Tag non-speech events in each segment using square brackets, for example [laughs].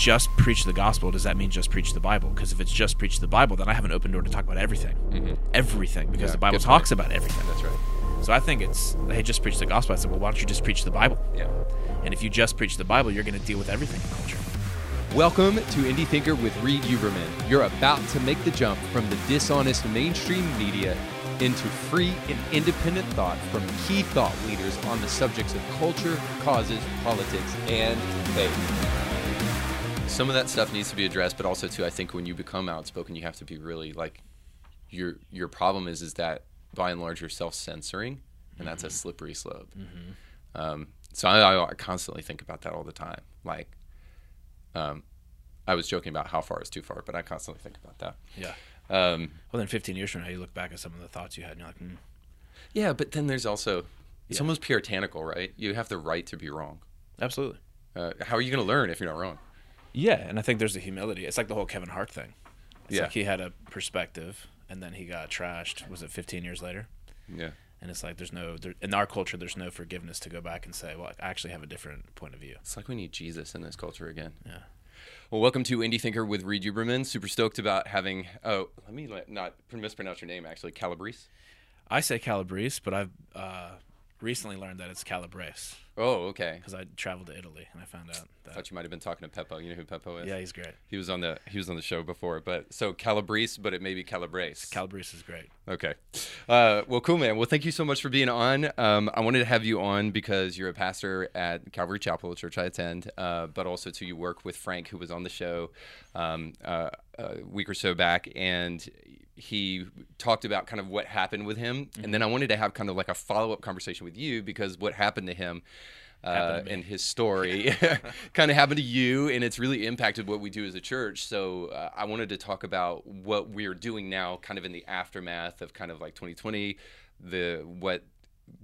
just preach the gospel, does that mean just preach the Bible? Because if it's just preach the Bible, then I have an open door to talk about everything, mm-hmm. everything, because Yeah, the Bible good talks about everything. That's right. So I think it's hey, just preach the gospel. I said, well, why don't you just preach the Bible? Yeah. And if you just preach the Bible, you're going to deal with everything in culture. Welcome to Indie Thinker with Reed Uberman. You're about to make the jump from the dishonest mainstream media into free and independent thought from key thought leaders on the subjects of culture, causes, politics, and faith. Some of that stuff needs to be addressed, but also too, I think when you become outspoken, you have to be really like your your problem is is that by and large you're self censoring, and that's a slippery slope. Um, so I, I constantly think about that all the time, like um, I was joking about how far is too far, but I constantly think about that. Yeah. Um, Well, then 15 years from now, you look back at some of the thoughts you had, and you're like, hmm. yeah, but then there's also it's Yeah. almost puritanical, right? You have the right to be wrong. absolutely. Uh, how are you going to learn if you're not wrong? Yeah, and I think there's a humility. It's like the whole Kevin Hart thing. It's Yeah. like he had a perspective, and then he got trashed. Was it 15 years later? Yeah, And it's like there's no there, in our culture. There's no forgiveness to go back and say, well, I actually have a different point of view. it's like we need Jesus in this culture again. Yeah. Well, welcome to Indie Thinker with Reed Uberman. Super stoked about having. Oh, let me not mispronounce your name. Actually, Calabrese. I say Calabrese, but I've uh, recently learned that it's Calabrese Oh, okay. because I traveled to Italy and I found out I that. thought you might have been talking to Peppo. You know who Peppo is? Yeah, he's great. He was on the he was on the show before, but so Calabrese, but it may be Calabrese. Calabrese is great. Okay. Uh, well, cool, man. Well, thank you so much for being on. Um, I wanted to have you on because you're a pastor at Calvary Chapel, a church I attend, uh, but also too you work with Frank, who was on the show um, uh, a week or so back, and he talked about kind of what happened with him, and then I wanted to have kind of like a follow up conversation with you because what happened to him. Uh, and his story [laughs] [laughs] kind of happened to you, and it's really impacted what we do as a church. So uh, I wanted to talk about what we're doing now, kind of in the aftermath of kind of like 2020, the what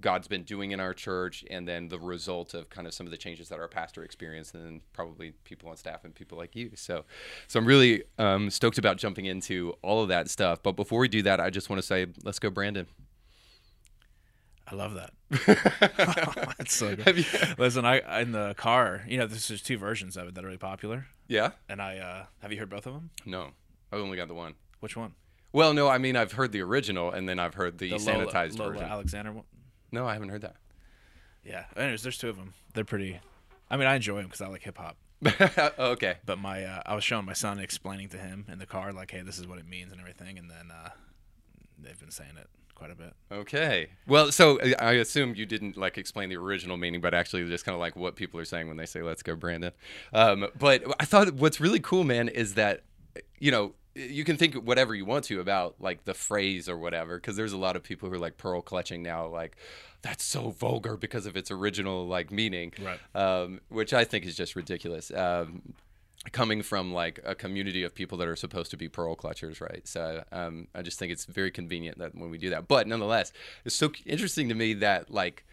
God's been doing in our church, and then the result of kind of some of the changes that our pastor experienced, and then probably people on staff and people like you. So, so I'm really um, stoked about jumping into all of that stuff. But before we do that, I just want to say, let's go, Brandon. I love that. [laughs] [laughs] That's so good. You- Listen, I in the car. You know, there's, two versions of it that are really popular, yeah? and I uh, have you heard both of them? No, I've only got the one. Which one? Well, no, I mean I've heard the original, and then I've heard the, The sanitized Loza, Loza version. Alexander one. No, I haven't heard that. Yeah. Anyways, there's two of them. They're pretty. I mean, I enjoy them because I like hip hop. oh, [laughs] okay. But my, uh, I was showing my son, explaining to him in the car, like, hey, this is what it means and everything, and then uh, they've been saying it quite a bit. Okay. Well, so uh, I assume you didn't like explain the original meaning, but actually just kind of like what people are saying when they say "Let's go, Brandon." Um, but I thought what's really cool, man, is that you know you can think whatever you want to about like the phrase or whatever, because there's a lot of people who are like pearl clutching now, like that's so vulgar because of its original like meaning, Right. Um, which I think is just ridiculous. Um, coming from like a community of people that are supposed to be pearl clutchers, right? So um, I just think it's very convenient that when we do that. But nonetheless, it's so interesting to me that like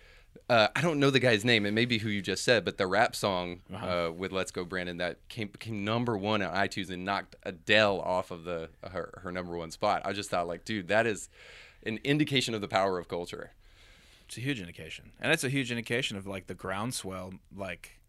uh, I don't know the guy's name. It may be who you just said, but the rap song uh with "Let's Go Brandon" that came became number one on iTunes and knocked Adele off of the her, her number one spot. I just thought like, dude, that is an indication of the power of culture. It's a huge indication, and it's a huge indication of like the groundswell, like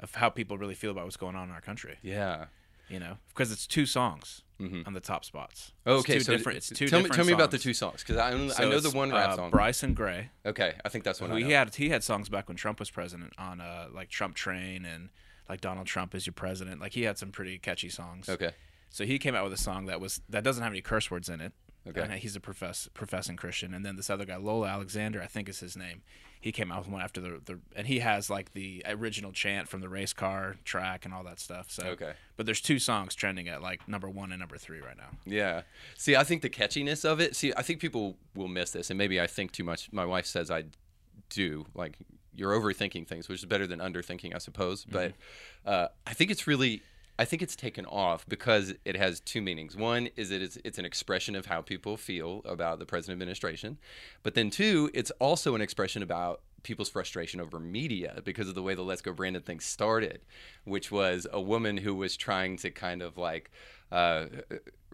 of how people really feel about what's going on in our country. Yeah. You know, because it's two songs on the top spots. Oh, It's okay, two so different. It's two tell me different tell me about the two songs because I, only- I know the one rap uh, song. Bryson Gray. okay, I think that's one. He had he had songs back when Trump was president on uh like Trump Train and like Donald Trump is your president. Like he had some pretty catchy songs. Okay. So he came out with a song that was that doesn't have any curse words in it. Okay. And he's a profess professing Christian. And then this other guy, Loza Alexander, I think is his name. He came out with one after the, the and he has like the original chant from the race car track and all that stuff. So Okay. But there's two songs trending at like number one and number three right now. Yeah. See, I think the catchiness of it. See, I think people will miss this, and maybe I think too much. My wife says I do. Like you're overthinking things, which is better than underthinking, I suppose. But uh, I think it's really. I think it's taken off because it has two meanings. One is that it's, it's an expression of how people feel about the present administration, but then two, it's also an expression about people's frustration over media because of the way the Let's Go Brandon thing started, which was a woman who was trying to kind of like uh,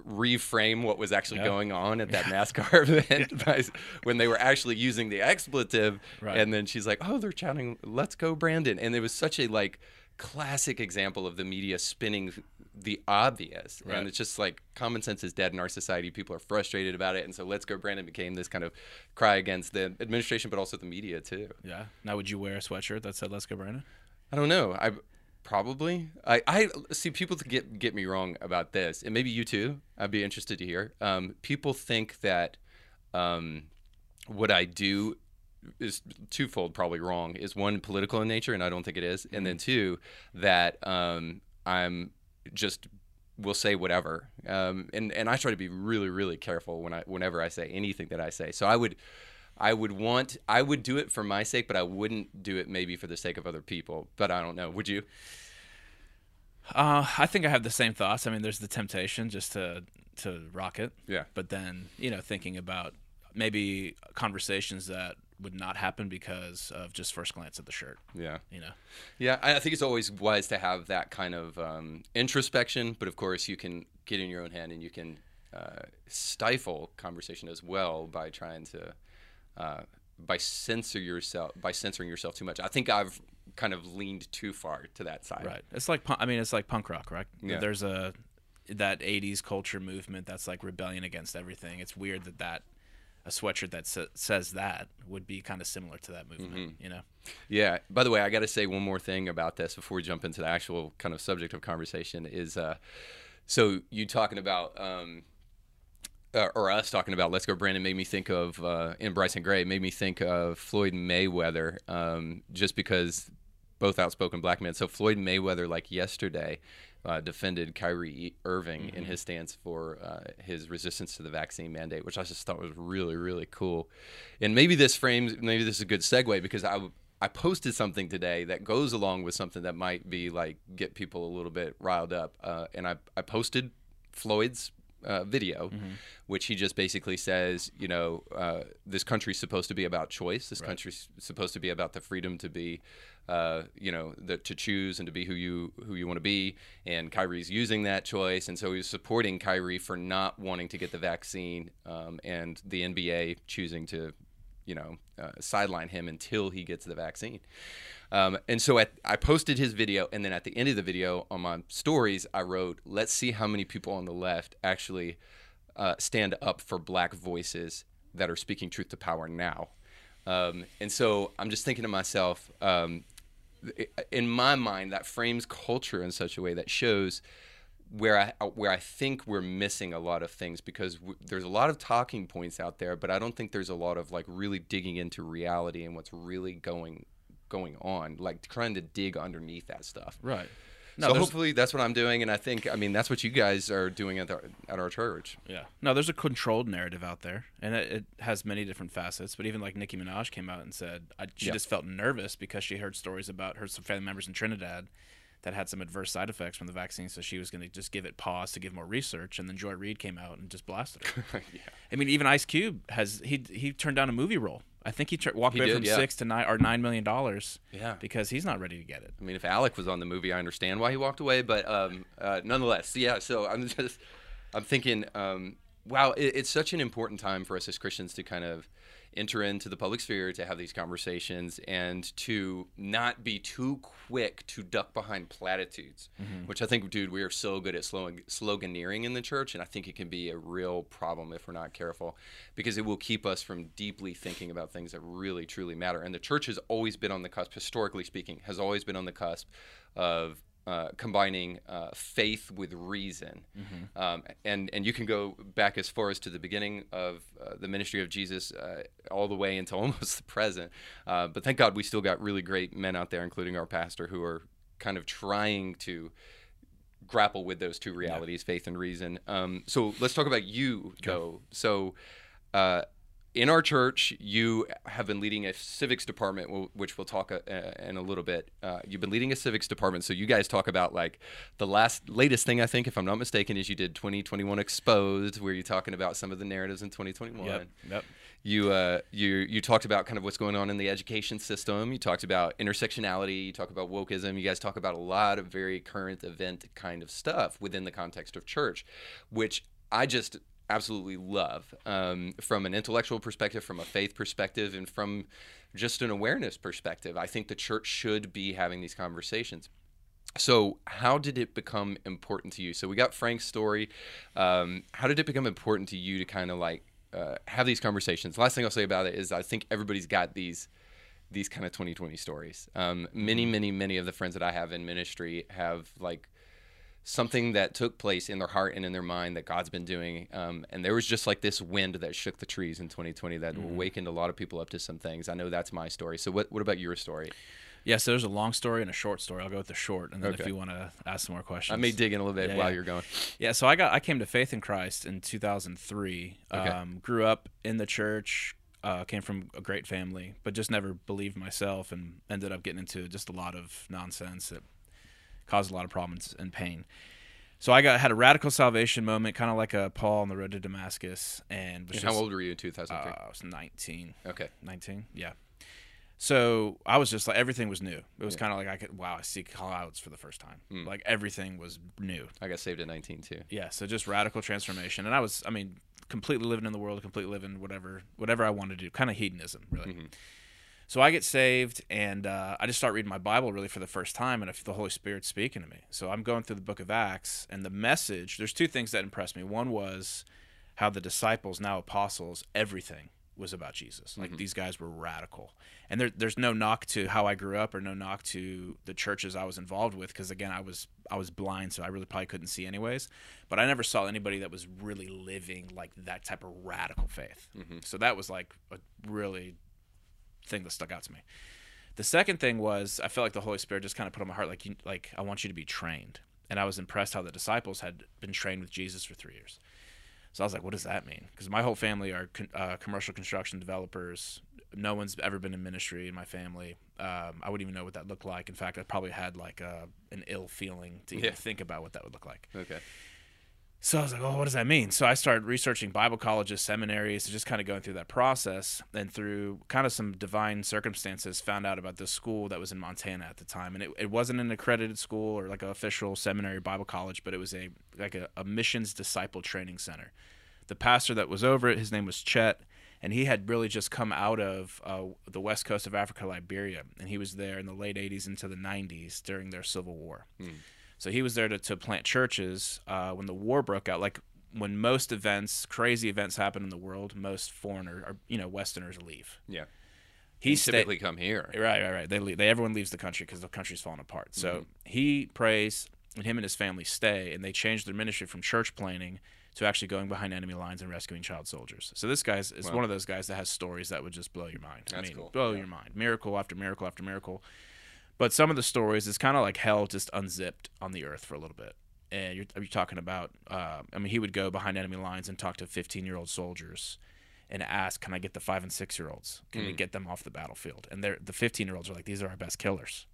reframe what was actually Yeah. going on at that NASCAR [laughs] event by, when they were actually using the expletive. Right. And then she's like, "Oh, they're chanting, let's go, Brandon," and it was such a like classic example of the media spinning the obvious, Right. and it's just like common sense is dead in our society. People are frustrated about it, and so "Let's Go Brandon" became this kind of cry against the administration, but also the media too. Yeah. Now, would you wear a sweatshirt that said "Let's go, Brandon"? I don't know. I probably. I, I see people to get get me wrong about this, and maybe you too. I'd be interested to hear. Um, people think that um, what I do is twofold, probably wrong. Is one political in nature, and I don't think it is, and then two that um, I'm just will say whatever, um, and and I try to be really really careful when I whenever I say anything that I say. So I would. I would want I would do it for my sake, but I wouldn't do it maybe for the sake of other people. But I don't know. Would you? Uh, I think I have the same thoughts. I mean, there's the temptation just to to rock it. Yeah. But then, you know, thinking about maybe conversations that would not happen because of just first glance at the shirt. Yeah. You know. Yeah, I think it's always wise to have that kind of um, introspection, but of course you can get in your own hand and you can uh, stifle conversation as well by trying to uh, by censor yourself by censoring yourself too much. I think I've kind of leaned too far to that side. Right. It's like I mean, it's like punk rock, right? Yeah. There's a that '80s culture movement that's like rebellion against everything. It's weird that that a sweatshirt that sa- says that would be kind of similar to that movement. Mm-hmm. You know. Yeah. By the way, I got to say one more thing about this before we jump into the actual kind of subject of conversation. Is uh, so you talking about um, uh, or us talking about Let's Go Brandon made me think of uh, in Bryson Gray made me think of Floyd Mayweather um, just because both outspoken black men. So Floyd Mayweather like yesterday. Uh, defended Kyrie Irving in his stance for uh, his resistance to the vaccine mandate, which I just thought was really, really cool. And maybe this frames, maybe this is a good segue because I, I posted something today that goes along with something that might be like get people a little bit riled up. Uh, and I, I posted Floyd's uh, video, which he just basically says, you know, uh, this country's supposed to be about choice. This country's supposed to be about the freedom to be, uh, you know, the, to choose and to be who you who you want to be. And Kyrie's using that choice, and so he's supporting Kyrie for not wanting to get the vaccine, um, and the NBA choosing to, you know, uh, sideline him until he gets the vaccine. Um, and so at, I posted his video, and then at the end of the video on my stories, I wrote, "Let's see how many people on the left actually uh, stand up for Black voices that are speaking truth to power now." Um, and so I'm just thinking to myself, um, in my mind, that frames culture in such a way that shows where I where I think we're missing a lot of things because w- there's a lot of talking points out there, but I don't think there's a lot of like really digging into reality and what's really going going on, like trying to dig underneath that stuff. Right. So hopefully that's what I'm doing, and I think I mean that's what you guys are doing at our, at our church. Yeah. No, there's a controlled narrative out there, and it, it has many different facets. But even like Nicki Minaj came out and said I, she Yeah. just felt nervous because she heard stories about her some family members in Trinidad that had some adverse side effects from the vaccine, so she was going to just give it pause to give more research. And then Joy Reid came out and just blasted her. [laughs] yeah. I mean, even Ice Cube has he he turned down a movie role. I think he tur walked He away did, from yeah. six to nine or nine million dollars. Yeah. because he's not ready to get it. I mean, if Alec was on the movie, I understand why he walked away, but um, uh, nonetheless, yeah. So I'm just, I'm thinking, um, wow, it, it's such an important time for us as Christians to kind of enter into the public sphere, to have these conversations, and to not be too quick to duck behind platitudes, mm-hmm. which I think, dude, we are so good at slogan, sloganeering in the church, and I think it can be a real problem if we're not careful, because it will keep us from deeply thinking about things that really, truly matter. And the church has always been on the cusp, historically speaking, has always been on the cusp of uh, combining uh, faith with reason, um, and and you can go back as far as to the beginning of uh, the ministry of Jesus, uh, all the way into [laughs] almost the present. Uh, but thank God we still got really great men out there, including our pastor, who are kind of trying to grapple with those two realities, faith and reason. Um, so let's talk about you, though. So. In our church, you have been leading a civics department, which we'll talk uh, in a little bit. Uh, you've been leading a civics department, so you guys talk about like the last latest thing I think, if I'm not mistaken, is you did 2021 Exposed, where you're talking about some of the narratives in 2021. Yep. Yep. You uh, you you talked about kind of what's going on in the education system. You talked about intersectionality. You talk about wokeism. You guys talk about a lot of very current event kind of stuff within the context of church, which I just absolutely love um, from an intellectual perspective, from a faith perspective, and from just an awareness perspective. I think the church should be having these conversations. So, how did it become important to you? So, we got Frank's story. Um, how did it become important to you to kind of like uh, have these conversations? The last thing I'll say about it is I think everybody's got these these kind of 2020 stories. Um, many, many, many of the friends that I have in ministry have like something that took place in their heart and in their mind that God's been doing. Um, and there was just like this wind that shook the trees in 2020 that Mm-hmm. awakened a lot of people up to some things. I know that's my story. So, what, what about your story? Yeah, so there's a long story and a short story. I'll go with the short, and then if you want to ask some more questions, I may dig in a little bit Yeah, while yeah. you're going. Yeah, so I got I came to faith in Christ in 2003. Okay. Um, grew up in the church. Uh, came from a great family, but just never believed myself, and ended up getting into just a lot of nonsense that caused a lot of problems and pain. So I got had a radical salvation moment, kind of like a Paul on the road to Damascus, and was And just how old were you in 2003? uh, I was 19. okay. 19 yeah so i was just like everything was new it was kind of like i could wow i see clouds for the first time Hmm. like everything was new I got saved at 19 too. yeah so just radical transformation and i was i mean completely living in the world completely living whatever whatever i wanted to do kind of hedonism really Mm-hmm. So i get saved and uh, i just start reading my bible really for the first time and the holy spirit speaking to me. So i'm going through the book of acts and the message there's two things that impressed me. One was how the disciples now apostles everything was about jesus. Like these guys were radical. And there, there's no knock to how i grew up or no knock to the churches i was involved with because again i was i was blind so i really probably couldn't see anyways. But i never saw anybody that was really living like that type of radical faith. So that was like a really thing that stuck out to me the second thing was I felt like the Holy Spirit just kind of put on my heart like you, like I want you to be trained, and I was impressed how the disciples had been trained with Jesus for three years. So I was like, what does that mean? Because my whole family are con- uh, commercial construction developers. No one's ever been in ministry in my family. Um, I wouldn't even know what that looked like. In fact, I probably had like a, an ill feeling to even Yeah. think about what that would look like. Okay. So I was like, oh, what does that mean? So I started researching Bible colleges, seminaries, just kind of going through that process. And through kind of some divine circumstances, found out about this school that was in Montana at the time. And it, it wasn't an accredited school or like an official seminary Bible college, but it was a like a, a missions disciple training center. The pastor that was over it, his name was Chet, and he had really just come out of uh, the west coast of Africa, Liberia, and he was there in the late '80s into the '90s during their civil war. So he was there to, to plant churches uh, when the war broke out. Like when most events, crazy events happen in the world, most foreigners or you know Westerners leave. Yeah. He He stayed. typically come here. Right, right, right. They, leave, they everyone leaves the country because the country's falling apart. So he prays, and him and his family stay, and they change their ministry from church planting to actually going behind enemy lines and rescuing child soldiers. So this guy is is one of those guys that has stories that would just blow your mind. I That's mean, cool. blow Yeah. your mind. Miracle after miracle after miracle. But some of the stories, it's kind of like hell just unzipped on the earth for a little bit. And you're, you're talking about, uh, I mean, he would go behind enemy lines and talk to 15 year old soldiers and ask, "Can I get the five and six year olds? Can we get them off the battlefield?" And they're the 15 year olds are like, "These are our best killers."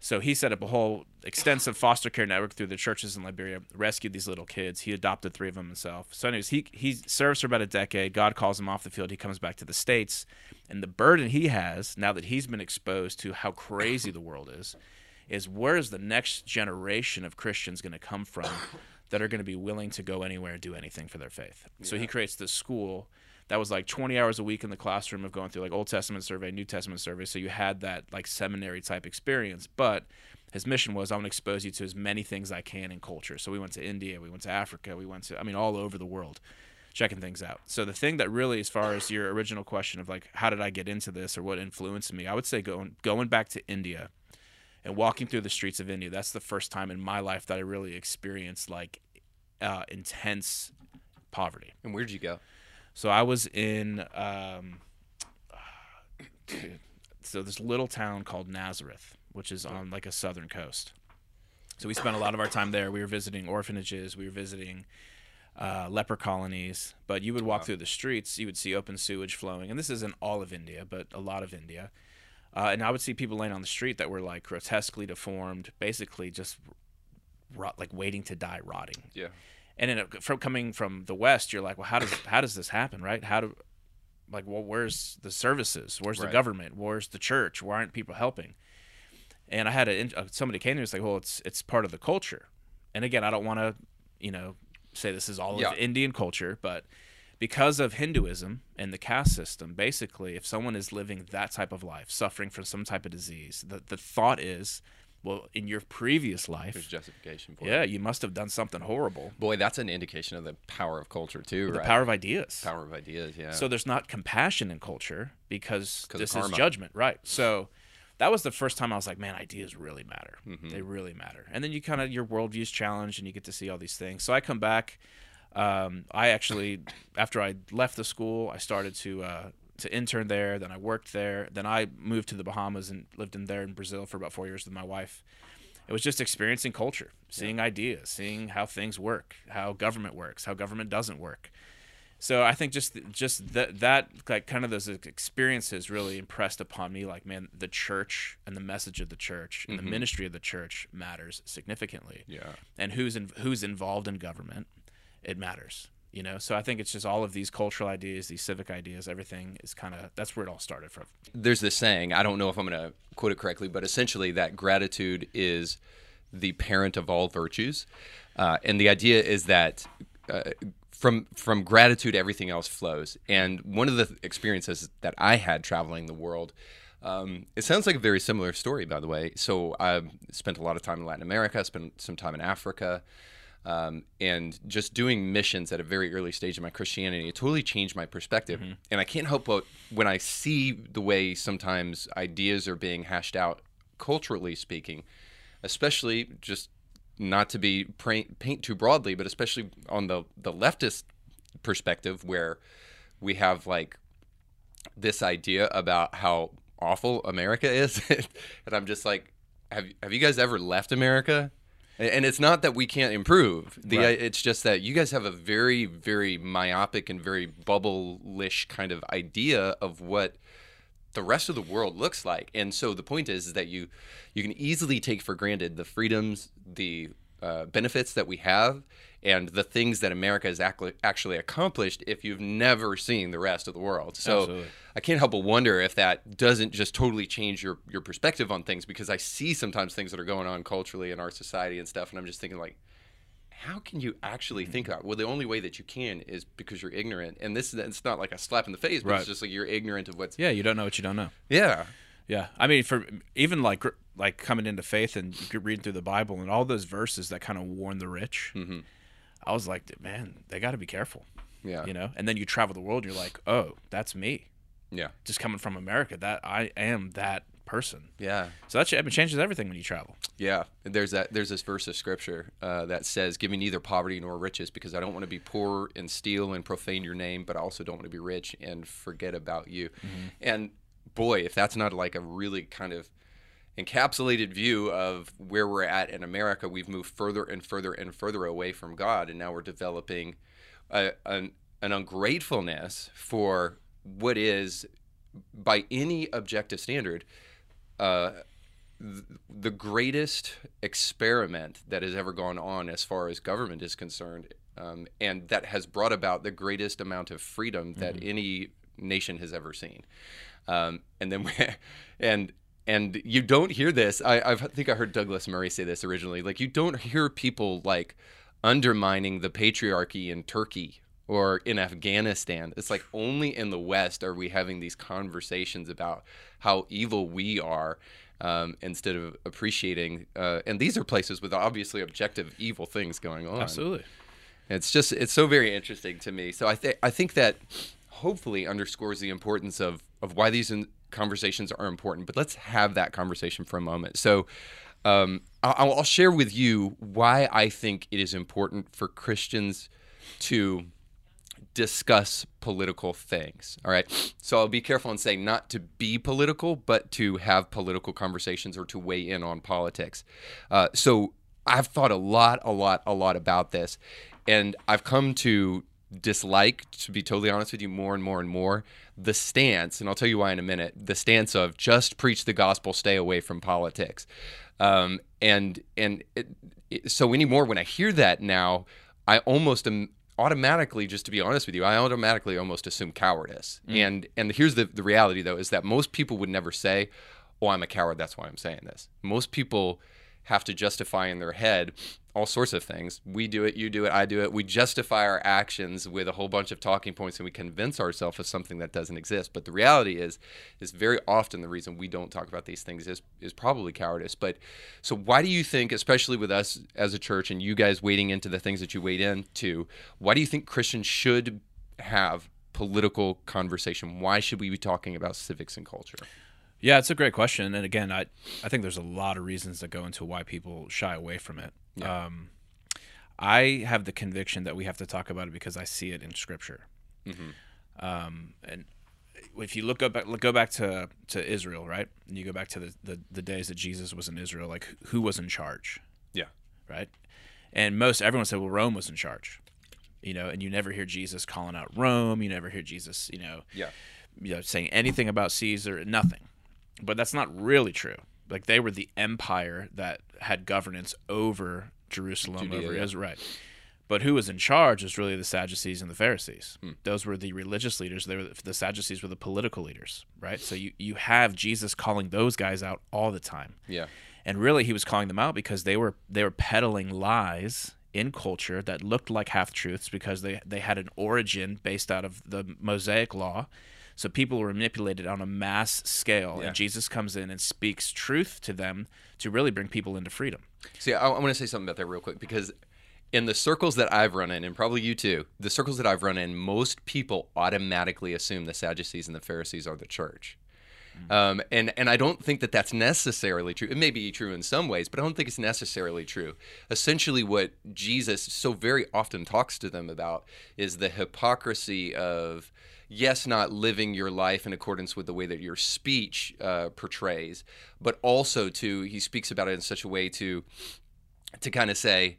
So he set up a whole extensive foster care network through the churches in Liberia, rescued these little kids. He adopted three of them himself. So, anyways, he he serves for about a decade. God calls him off the field. He comes back to the states, and the burden he has now that he's been exposed to how crazy the world is, is where is the next generation of Christians going to come from that are going to be willing to go anywhere and do anything for their faith? So he creates this school that was like 20 hours a week in the classroom of going through like Old Testament survey, New Testament survey. So you had that like seminary type experience. But his mission was I want to expose you to as many things I can in culture. So we went to India, we went to Africa, we went to I mean all over the world checking things out. So the thing that really as far as your original question of like how did I get into this or what influenced me, I would say going going back to India and walking through the streets of India. That's the first time in my life that I really experienced like uh, intense poverty. And where'd you go? So I was in, um, [sighs] so this little town called Nazareth, which is on like a southern coast. So we spent a lot of our time there. We were visiting orphanages. We were visiting uh, leper colonies. But you would walk through the streets, you would see open sewage flowing, and this isn't all of India, but a lot of India. Uh, and I would see people laying on the street that were like grotesquely deformed, basically just rot, like waiting to die, rotting Yeah. And then from coming from the west you're like well how does how does this happen right? How do like well where's the services? Where's the government? Where's the church? Why aren't people helping? And i had a uh, somebody came to me and was like well it's it's part of the culture. And again i don't want to you know say this is all Yeah. of indian culture but because of hinduism and the caste system basically if someone is living that type of life suffering from some type of disease the, the thought is Well, in your previous life, There's justification for it. yeah, you must have done something horrible. Boy, that's an indication of the power of culture too, The right? power of ideas. Power of ideas, yeah. So there's not compassion in culture because this is judgment, right? So that was the first time I was like, man, ideas really matter. Mm-hmm. They really matter. And then you kind of your worldview's challenged, and you get to see all these things. So I come back. Um, I actually, after I left the school, I started to uh, to intern there. Then I worked there. Then I moved to the Bahamas and lived in there in Brazil for about four years with my wife. It was just experiencing culture, seeing ideas, seeing how things work, how government works, how government doesn't work. So I think just just that that like kind of those experiences really impressed upon me. Like, man, the church and the message of the church and the mm-hmm. ministry of the church matters significantly. yeah. And who's in, who's involved in government, it matters. You know. So I think it's just all of these cultural ideas, these civic ideas, everything is kind of that's where it all started from. there's this saying i don't know if i'm going to quote it correctly but essentially that gratitude is the parent of all virtues uh, and the idea is that uh, from from gratitude everything else flows and one of the experiences that i had traveling the world um, it sounds like a very similar story by the way so i spent a lot of time in latin america spent some time in africa um, and just doing missions at a very early stage in my Christianity, it totally changed my perspective. And I can't help but when I see the way sometimes ideas are being hashed out, culturally speaking, especially just not to be paint, paint too broadly, but especially on the the leftist perspective, where we have like this idea about how awful America is, [laughs] and I'm just like, have have you guys ever left America? And- it's not that we can't improve. The Right. it's just that you guys have a very very myopic and very bubble-ish kind of idea of what the rest of the world looks like. And so the point is, is that you you can easily take for granted the freedoms, the uh, benefits that we have, and the things that America has actu- actually accomplished if you've never seen the rest of the world. So Absolutely. I can't help but wonder if that doesn't just totally change your your perspective on things because I see sometimes things that are going on culturally in our society and stuff, and I'm just thinking like. How can you actually think Mm-hmm. about? Well, the only way that you can is because you're ignorant, and this it's not like a slap in the face, but Right. it's just like you're ignorant of what's Yeah, you don't know what you don't know. yeah, Yeah, I mean, for even like like coming into faith and reading through the Bible and all those verses that kind of warn the rich, Mhm. I was like, man, they got to be careful, yeah, you know. And then you travel the world, you're like, oh, that's me, yeah, just coming from America. That I am that person. yeah, So that it changes everything when you travel. yeah. And there's that. There's this verse of scripture uh, that says, "Give me neither poverty nor riches, because I don't want to be poor and steal and profane your name, but I also don't want to be rich and forget about you." And boy, if that's not like a really kind of encapsulated view of where we're at in America, we've moved further and further and further away from God, and now we're developing a, an, an ungratefulness for what is, by any objective standard, uh, th- the greatest experiment that has ever gone on as far as government is concerned, um, and that has brought about the greatest amount of freedom that any nation has ever seen. Um, and then, [laughs] we, and and you don't hear this. I, I think I heard Douglas Murray say this originally. Like you don't hear people like undermining the patriarchy in Turkey or in Afghanistan. It's like only in the West are we having these conversations about how evil we are. Um, instead of appreciating, uh, and these are places with obviously objective evil things going on. Absolutely. It's just it's so very interesting to me. So I think I think that hopefully underscores the importance of of why these in- conversations are important. But let's have that conversation for a moment. So um, I'll, I'll share with you why I think it is important for Christians to discuss political things. All right. So I'll be careful and say not to be political, but to have political conversations or to weigh in on politics. Uh, so I've thought a lot, a lot, a lot about this. And I've come to dislike, to be totally honest with you, more and more and more, the stance, and I'll tell you why in a minute, the stance of just preach the gospel, stay away from politics. Um, and and it, it, so anymore, when I hear that now, I almost am automatically, just to be honest with you, I automatically almost assume cowardice. And and here's the, the reality though, is that most people would never say, Oh, I'm a coward, that's why I'm saying this. Most people have to justify in their head all sorts of things. We do it, you do it, I do it. We justify our actions with a whole bunch of talking points and we convince ourselves of something that doesn't exist. But the reality is is very often the reason we don't talk about these things is is probably cowardice. But so why do you think especially with us as a church and you guys wading into the things that you wade into, why do you think Christians should have political conversation? Why should we be talking about civics and culture? Yeah, it's a great question, and again, I I think there's a lot of reasons that go into why people shy away from it. Yeah. Um, I have the conviction that we have to talk about it because I see it in Scripture. Mm-hmm. Um, and if you look up look, go back to to Israel, right? And you go back to the, the the days that Jesus was in Israel. Like, who was in charge? Yeah. right? And most everyone said, well, Rome was in charge, you know. And you never hear Jesus calling out Rome. You never hear Jesus, you know, Yeah. you know, saying anything about Caesar. Nothing. But that's not really true. Like they were the empire that had governance over Jerusalem, Judea, over yeah. Israel. Right. But who was in charge was really the Sadducees and the Pharisees. Hmm. Those were the religious leaders. They were the Sadducees were the political leaders, right? So you you have Jesus calling those guys out all the time Yeah. and really he was calling them out because they were they were peddling lies in culture that looked like half truths because they they had an origin based out of the Mosaic law. So people were manipulated on a mass scale, Yeah. and Jesus comes in and speaks truth to them to really bring people into freedom. See, I, I want to say something about that real quick because in the circles that I've run in, and probably you too, the circles that I've run in, most people automatically assume the Sadducees and the Pharisees are the church. Um, and and I don't think that that's necessarily true. It may be true in some ways, but I don't think it's necessarily true. Essentially, what Jesus so very often talks to them about is the hypocrisy of yes, not living your life in accordance with the way that your speech uh, portrays, but also to he speaks about it in such a way to to kind of say,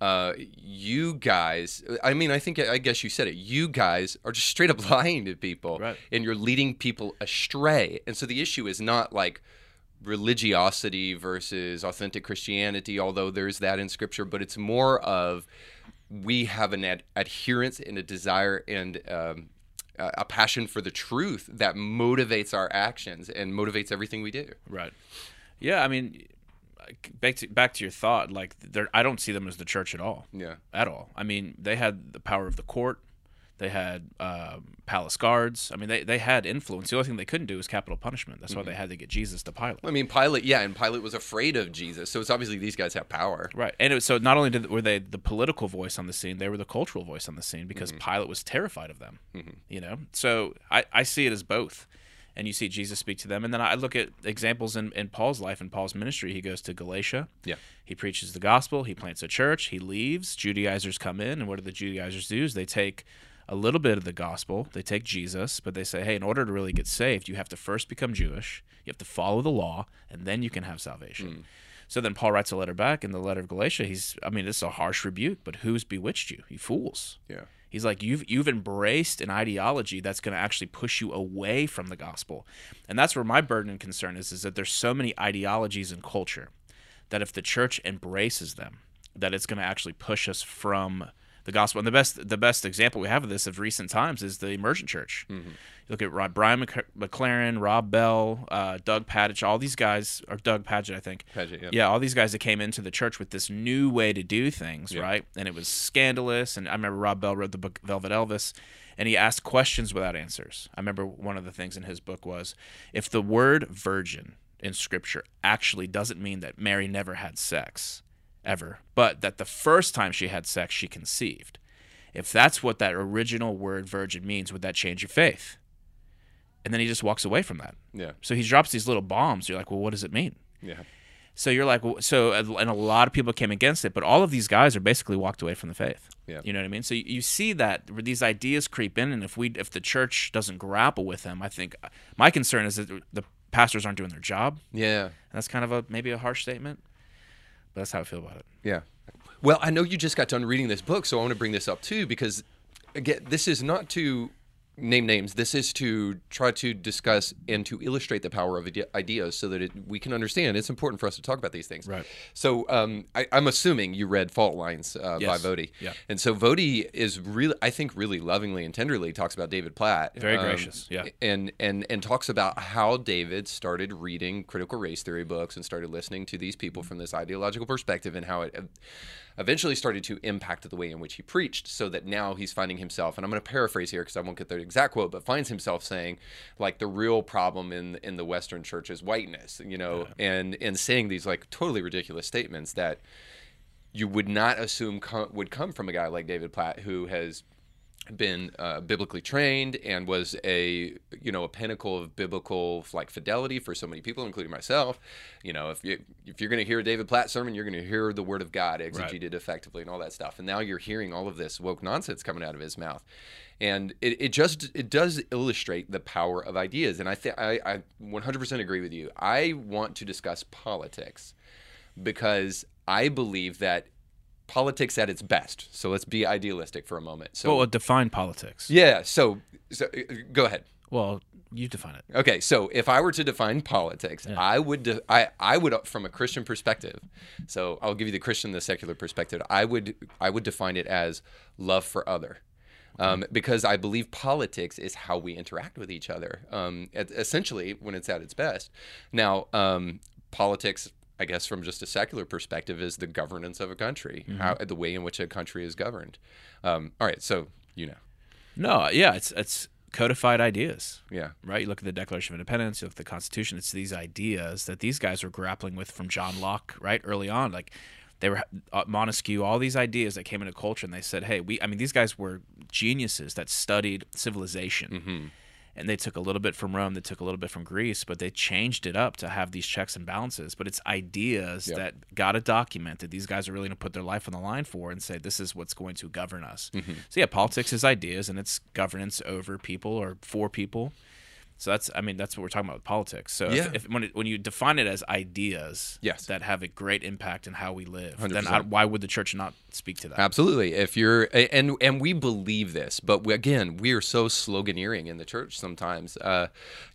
uh, you guys, I mean, I think, I guess you said it, you guys are just straight up [laughs] lying to people Right. and you're leading people astray. And so the issue is not like religiosity versus authentic Christianity, although there's that in scripture, but it's more of we have an ad- adherence and a desire and um, a passion for the truth that motivates our actions and motivates everything we do. Right. Yeah, I mean, back to back to your thought. Like, I don't see them as the church at all. Yeah. at all. I mean, they had the power of the court. They had um, palace guards. I mean, they, they had influence. The only thing they couldn't do was capital punishment. That's why they mm-hmm. had to get Jesus to Pilate. I mean, Pilate, yeah, and Pilate was afraid of Jesus, so it's obviously these guys have power. Right, and it was, so not only did, were they the political voice on the scene, they were the cultural voice on the scene because mm-hmm. Pilate was terrified of them. Mm-hmm. You know, so I, I see it as both, and you see Jesus speak to them, and then I look at examples in, in Paul's life and Paul's ministry. He goes to Galatia, Yeah. he preaches the gospel, he plants a church, he leaves. Judaizers come in, and what do the Judaizers do? Is they take a little bit of the gospel, they take Jesus, but they say, hey, in order to really get saved, you have to first become Jewish, you have to follow the law, and then you can have salvation. Hmm. So then Paul writes a letter back in the letter of Galatia. He's, I mean, it's a harsh rebuke, but who's bewitched you? You fools. Yeah. He's like, you've you've embraced an ideology that's going to actually push you away from the gospel, and that's where my burden and concern is: is that there's so many ideologies in culture that if the church embraces them, that it's going to actually push us from the gospel. And the best the best example we have of this of recent times is the emergent church. You look at Ro- Brian Mc- McLaren, Rob Bell, uh, Doug Pagitt, all these guys, or Doug Pagitt, I think. Pagitt, yeah. yeah, all these guys that came into the church with this new way to do things, Yeah. right? And it was scandalous. And I remember Rob Bell wrote the book Velvet Elvis, and he asked questions without answers. I remember one of the things in his book was if the word virgin in scripture actually doesn't mean that Mary never had sex ever, but that the first time she had sex, she conceived. If that's what that original word virgin means, would that change your faith? And then he just walks away from that. Yeah. So he drops these little bombs. You're like, well, what does it mean? Yeah. So you're like, so, uh, and a lot of people came against it, but all of these guys are basically walked away from the faith. Yeah. You know what I mean? So you, you see that where these ideas creep in, and if we, if the church doesn't grapple with them, I think uh, my concern is that the pastors aren't doing their job, Yeah. and that's kind of a maybe a harsh statement, that's how I feel about it. Yeah. Well, I know you just got done reading this book, so I want to bring this up too because again, this is not to name names. This is to try to discuss and to illustrate the power of ideas so that it, we can understand. It's important for us to talk about these things. Right. So um, I, I'm assuming you read Fault Lines uh, by Yes. Voddie. Yeah. And so Voddie is really, I think, really lovingly and tenderly talks about David Platt. Very um, gracious, yeah. and and and talks about how David started reading critical race theory books and started listening to these people from this ideological perspective and how it eventually started to impact the way in which he preached so that now he's finding himself and i'm going to paraphrase here because i won't get the exact quote but finds himself saying like the real problem in in the western church is whiteness you know and and saying these like totally ridiculous statements that you would not assume co- would come from a guy like david platt who has been uh, biblically trained and was a you know a pinnacle of biblical like fidelity for so many people including myself. You know if you if you're going to hear a david platt sermon you're going to hear the word of god exegeted effectively and all that stuff. And now you're hearing all of this woke nonsense coming out of his mouth. And it, it just it does illustrate the power of ideas. And i think I, I 100% agree with you. I want to discuss politics because i believe that politics at its best so let's be idealistic for a moment so Well, define politics. yeah. So, so uh, go ahead. Well, you define it. Okay. So, if I were to define politics, I would de- I I would uh, from a Christian perspective. So, I'll give you the Christian, the secular perspective. I would I would define it as love for other. Um, because I believe politics is how we interact with each other, um, essentially when it's at its best. Now, um, politics, I guess, from just a secular perspective, is the governance of a country, how, the way in which a country is governed. Um, all right, so you know, No, yeah, it's it's codified ideas. yeah, right? You look at the Declaration of Independence, you look at the Constitution. It's these ideas that these guys were grappling with from John Locke, right? Early on, like they were uh, Montesquieu, all these ideas that came into culture, and they said, "Hey, we." I mean, these guys were geniuses that studied civilization, and they took a little bit from Rome, they took a little bit from Greece, but they changed it up to have these checks and balances. But it's ideas Yep. that got it documented. These guys are really going to put their life on the line for and say, "This is what's going to govern us." Mm-hmm. So yeah, politics is ideas, and it's governance over people or for people. So that's, I mean, that's what we're talking about with politics. So Yeah. if, if when it, when you define it as ideas Yes. that have a great impact in how we live, then 100%. I, why would the church not speak to that? Absolutely. If you're and and we believe this, but we, again, we are so sloganeering in the church sometimes. Uh,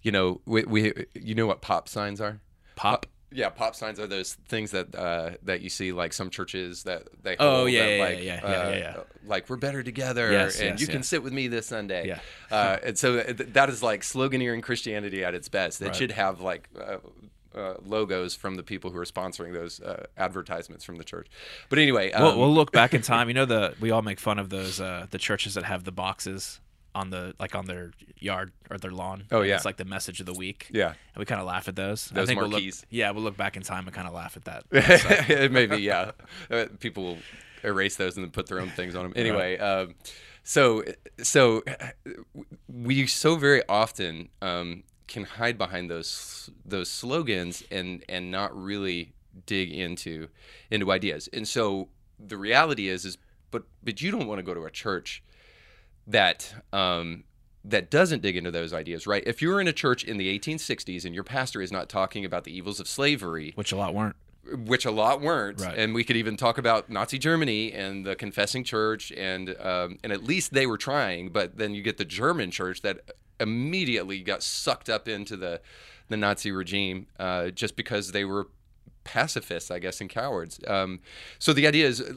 you know, we, we you know what pop signs are? Pop. Yeah, pop signs are those things that uh, that you see like some churches that they Oh, yeah, that, yeah, like, yeah, uh, yeah, yeah, yeah. like we're better together Yes, and yes, you can sit with me this Sunday. Yeah. uh, and so th- that is like sloganeering Christianity at its best. It Right. should have like. Uh, uh, logos from the people who are sponsoring those uh, advertisements from the church, but anyway, um, we'll, we'll look back in [laughs] time. You know the we all make fun of those uh, the churches that have the boxes on the like on their yard or their lawn. Oh, yeah. it's like the message of the week. yeah, and we kind of laugh at those. I Those think we'll look, yeah, we'll look back in time and kind of laugh at that. [laughs] Maybe, yeah. Uh, people will erase those and then put their own things on them. Anyway, um, so so we so very often um, can hide behind those those slogans and and not really dig into into ideas. And so the reality is is but but you don't want to go to a church that um, that doesn't dig into those ideas, right? If you're in a church in the 1860s and your pastor is not talking about the evils of slavery, Which a lot weren't. which a lot weren't, Right. and we could even talk about Nazi Germany and the confessing church, and um, and at least they were trying. But then you get the German church that immediately got sucked up into the the Nazi regime uh, just because they were pacifists, I guess, and cowards. Um, so the idea is uh,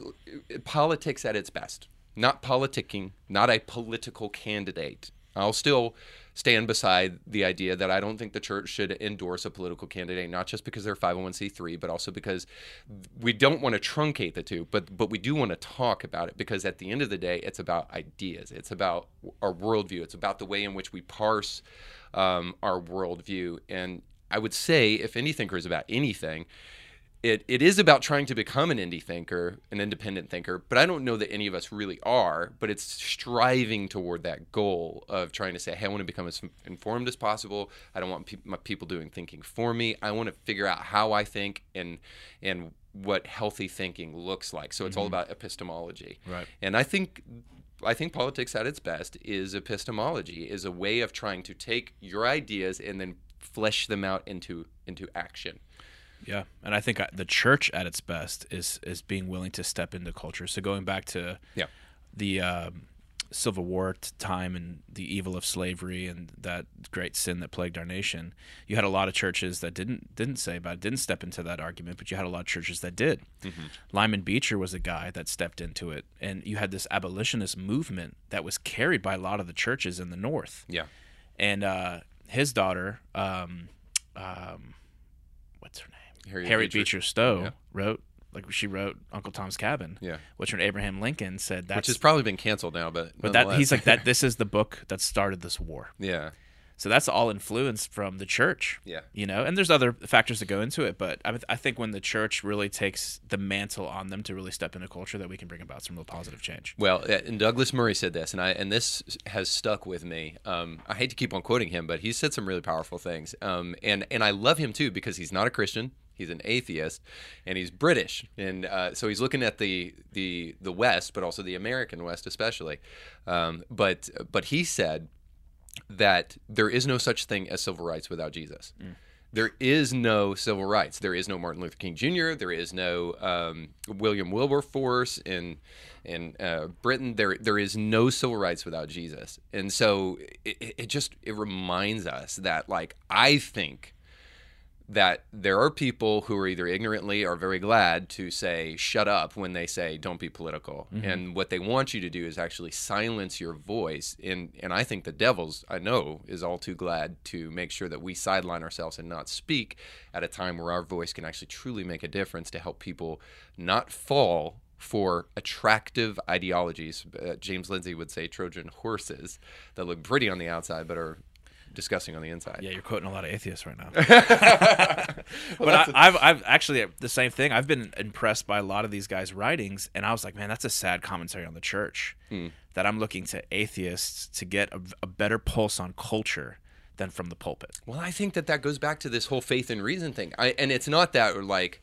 politics at its best, not politicking, not a political candidate. I'll still stand beside the idea that I don't think the church should endorse a political candidate, not just because they're 501c3, but also because we don't want to truncate the two, but but we do want to talk about it because at the end of the day, it's about ideas. It's about our worldview. It's about the way in which we parse um, our worldview. And I would say, if any thinker is about anything, it, it is about trying to become an indie thinker, an independent thinker, but I don't know that any of us really are. But it's striving toward that goal of trying to say, hey, I want to become as informed as possible. I don't want pe- my people doing thinking for me. I want to figure out how I think and and what healthy thinking looks like. So it's all mm-hmm. about epistemology. Right. And I think I think politics at its best is epistemology, is a way of trying to take your ideas and then flesh them out into into action. Yeah, and I think I- the church at its best is is being willing to step into culture. So going back to Yeah. the um, Civil War time and the evil of slavery and that great sin that plagued our nation, you had a lot of churches that didn't didn't say about it, didn't step into that argument, but you had a lot of churches that did. Lyman Beecher was a guy that stepped into it, and you had this abolitionist movement that was carried by a lot of the churches in the North Yeah. and uh, his daughter, um, um, what's her name? Harriet Harriet Beecher. Beecher, Stowe Yeah. wrote like she wrote Uncle Tom's Cabin. Yeah. Which when Abraham Lincoln said that's which has probably been canceled now, but but that he's like that. This is the book that started this war. [laughs] yeah, So that's all influenced from the church. yeah, You know, and there's other factors that go into it, but I, I think when the church really takes the mantle on them to really step into culture, that we can bring about some real positive change. Well, uh, and Douglas Murray said this, and I and this has stuck with me. Um, I hate to keep on quoting him, but he said some really powerful things. Um, and and I love him too because he's not a Christian. He's an atheist, and he's British, and uh, so he's looking at the the the West, but also the American West, especially. Um, but but he said that there is no such thing as civil rights without Jesus. There is no civil rights. There is no Martin Luther King Jr. There is no um, William Wilberforce in in uh, Britain. There there is no civil rights without Jesus. And so it, it it just it reminds us that like I think that there are people who are either ignorantly or very glad to say shut up when they say don't be political. And what they want you to do is actually silence your voice. And and I think the devil's I know is all too glad to make sure that we sideline ourselves and not speak at a time where our voice can actually truly make a difference to help people not fall for attractive ideologies. Uh, James Lindsay would say Trojan horses that look pretty on the outside but are disgusting on the inside Yeah, you're quoting a lot of atheists right now. [laughs] [laughs] but I, I've, I've actually the same thing. I've been impressed by a lot of these guys' writings, and I was like, man, that's a sad commentary on the church. Hmm. That I'm looking to atheists to get a, a better pulse on culture than from the pulpit. Well, I think that that goes back to this whole faith and reason thing. I, and it's not that like,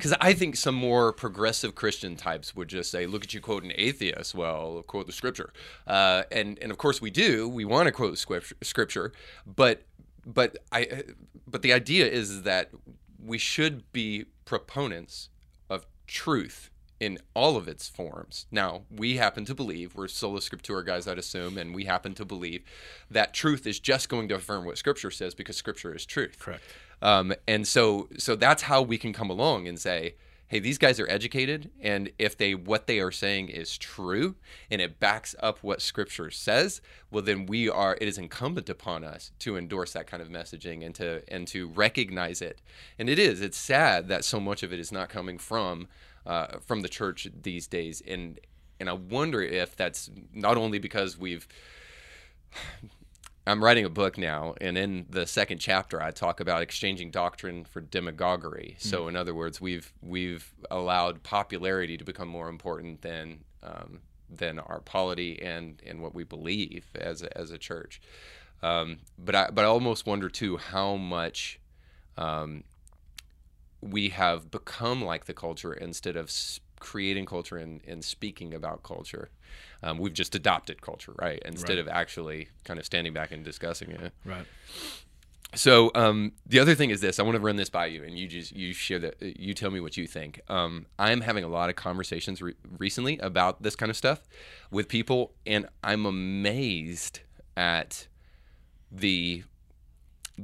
because I think some more progressive Christian types would just say, "Look at you quoting atheists." Well, quote the scripture, uh, and and of course we do. We want to quote scripture, scripture, but but I but the idea is that we should be proponents of truth in all of its forms. Now, we happen to believe, we're sola scriptura guys, I'd assume, and we happen to believe that truth is just going to affirm what Scripture says because Scripture is truth. Correct. Um, and so, so that's how we can come along and say, hey, these guys are educated, and if they what they are saying is true and it backs up what Scripture says, well, then we are. It is incumbent upon us to endorse that kind of messaging and to and to recognize it. And it is. It's sad that so much of it is not coming from uh, from the church these days, and and I wonder if that's not only because we've I'm writing a book now, and in the second chapter, I talk about exchanging doctrine for demagoguery. So, in other words, we've we've allowed popularity to become more important than um, than our polity and and what we believe as a, as a church. Um, but I but I almost wonder too how much um, we have become like the culture instead of creating culture and, and speaking about culture. Um, we've just adopted culture, right? Instead Right. of actually kind of standing back and discussing it. Right. So um, the other thing is this: I want to run this by you, and you just you share that. You tell me what you think. Um, I'm having a lot of conversations re- recently about this kind of stuff with people, and I'm amazed at the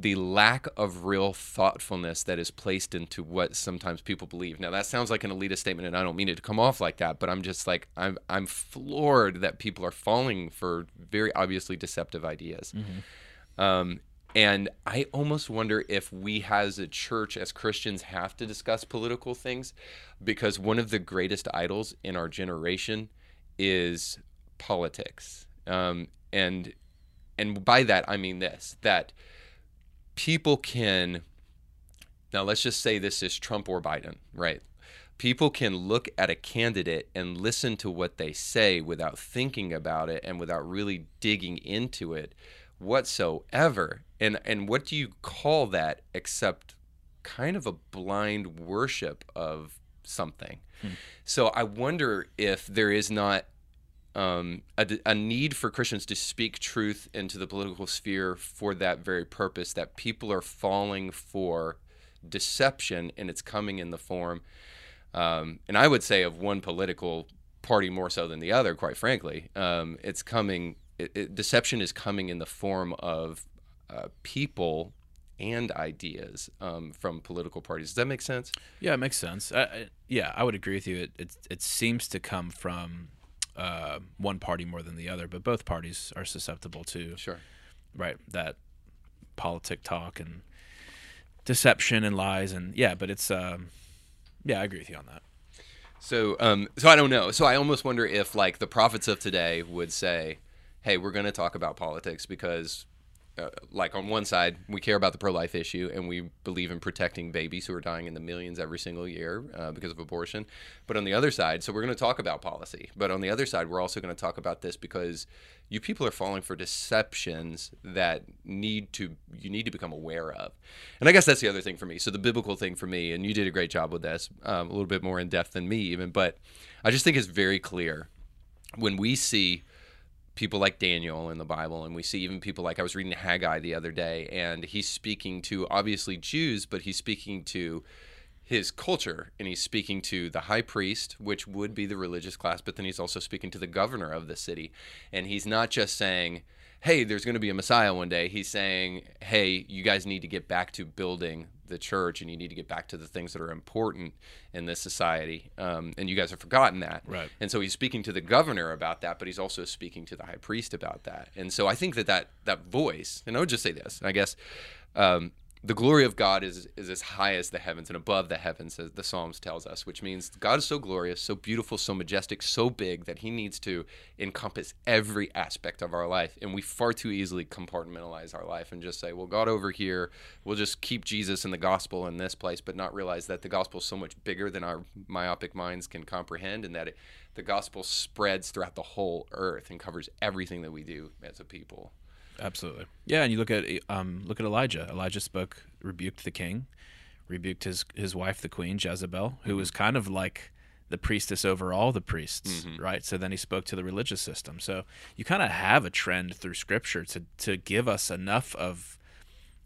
the lack of real thoughtfulness that is placed into what sometimes people believe. Now that sounds like an elitist statement, and I don't mean it to come off like that, but I'm just like I'm I'm floored that people are falling for very obviously deceptive ideas. Um, and I almost wonder if we, as a church, as Christians, have to discuss political things because one of the greatest idols in our generation is politics. Um, and and by that I mean this: that people can now let's just say this is Trump or Biden, right? People can look at a candidate and listen to what they say without thinking about it and without really digging into it whatsoever. And and what do you call that except kind of a blind worship of something? Hmm. So I wonder if there is not um, a, a need for Christians to speak truth into the political sphere for that very purpose, that people are falling for deception and it's coming in the form, um, and I would say of one political party more so than the other, quite frankly. Um, it's coming, it, it, deception is coming in the form of uh, people and ideas um, from political parties. Does that make sense? Yeah, it makes sense. I, I, yeah, I would agree with you. It it, it seems to come from uh, one party more than the other, but both parties are susceptible to Sure. right that politic talk and deception and lies and yeah. But it's um, yeah, I agree with you on that. So, um, so I don't know. So I almost wonder if like the prophets of today would say, "Hey, we're going to talk about politics because." Uh, like on one side, we care about the pro-life issue, and we believe in protecting babies who are dying in the millions every single year uh, because of abortion. But on the other side, so we're going to talk about policy. But on the other side, we're also going to talk about this because you people are falling for deceptions that need to you need to become aware of. And I guess that's the other thing for me. So the biblical thing for me, and you did a great job with this, um, a little bit more in depth than me even, but I just think it's very clear when we see people like Daniel in the Bible, and we see even people like I was reading Haggai the other day, and he's speaking to obviously Jews, but he's speaking to his culture and he's speaking to the high priest which would be the religious class but then he's also speaking to the governor of the city. And he's not just saying hey there's going to be a messiah one day. He's saying hey you guys need to get back to building the church and you need to get back to the things that are important in this society. Um, and you guys have forgotten that. Right. and so he's speaking to the governor about that but he's also speaking to the high priest about that. And so i think that that, that voice and i would just say this i guess um, the glory of God is is as high as the heavens and above the heavens, as the Psalms tells us, which means God is so glorious, so beautiful, so majestic, so big that He needs to encompass every aspect of our life, and we far too easily compartmentalize our life and just say, "Well, God over here, we'll just keep Jesus and the gospel in this place," but not realize that the gospel is so much bigger than our myopic minds can comprehend, and that it, the gospel spreads throughout the whole earth and covers everything that we do as a people. Absolutely. Yeah, and you look at um, look at Elijah. Elijah spoke, rebuked the king, rebuked his his wife, the queen Jezebel, who was kind of like the priestess over all the priests, right? So then he spoke to the religious system. So you kind of have a trend through Scripture to to give us enough of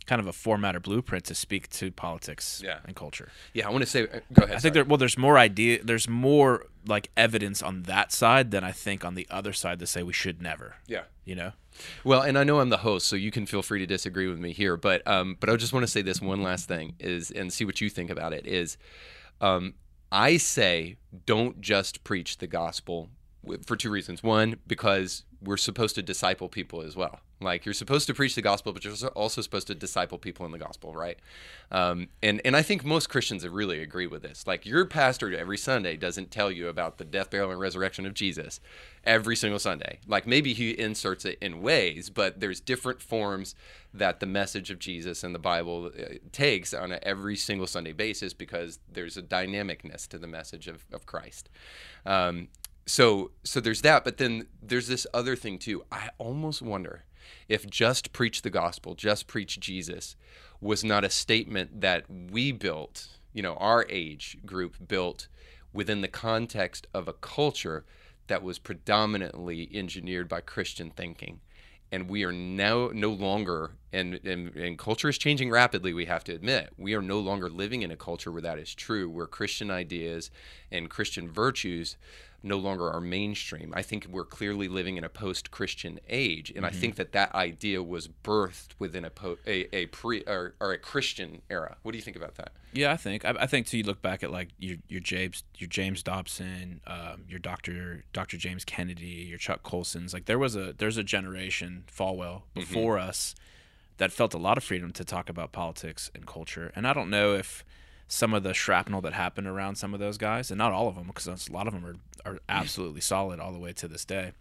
kind of a format or blueprint to speak to politics Yeah. and culture. Yeah, I want to say, uh, go ahead. I think there well there's more idea there's more like evidence on that side than I think on the other side to say we should never. yeah. You know? Well, and I know I'm the host, so you can feel free to disagree with me here. But um, but I just want to say this one last thing is, and see what you think about it. Is um, I say don't just preach the gospel for two reasons. One, because we're supposed to disciple people as well. Like you're supposed to preach the gospel, but you're also supposed to disciple people in the gospel, right? Um, and and I think most Christians really agree with this. Like your pastor every Sunday doesn't tell you about the death, burial, and resurrection of Jesus every single Sunday. Like maybe he inserts it in ways, but there's different forms that the message of Jesus and the Bible uh, takes on a every single Sunday basis because there's a dynamicness to the message of, of Christ. Um, so so there's that, but then there's this other thing too. I almost wonder if just preach the gospel, just preach Jesus, was not a statement that we built, you know, our age group built within the context of a culture that was predominantly engineered by Christian thinking. And we are now no longer, and, and, and culture is changing rapidly, we have to admit. We are no longer living in a culture where that is true, where Christian ideas and Christian virtues no longer are mainstream. I think we're clearly living in a post-Christian age, and I think that that idea was birthed within a po- a, a pre or, or a Christian era. What do you think about that? Yeah, I think I, I think too. You look back at like your your James your James Dobson, um, your Doctor Doctor James Kennedy, your Chuck Colson's. Like there was a there's a generation Falwell before us that felt a lot of freedom to talk about politics and culture. And I don't know if some of the shrapnel that happened around some of those guys, and not all of them, because a lot of them are are absolutely solid all the way to this day.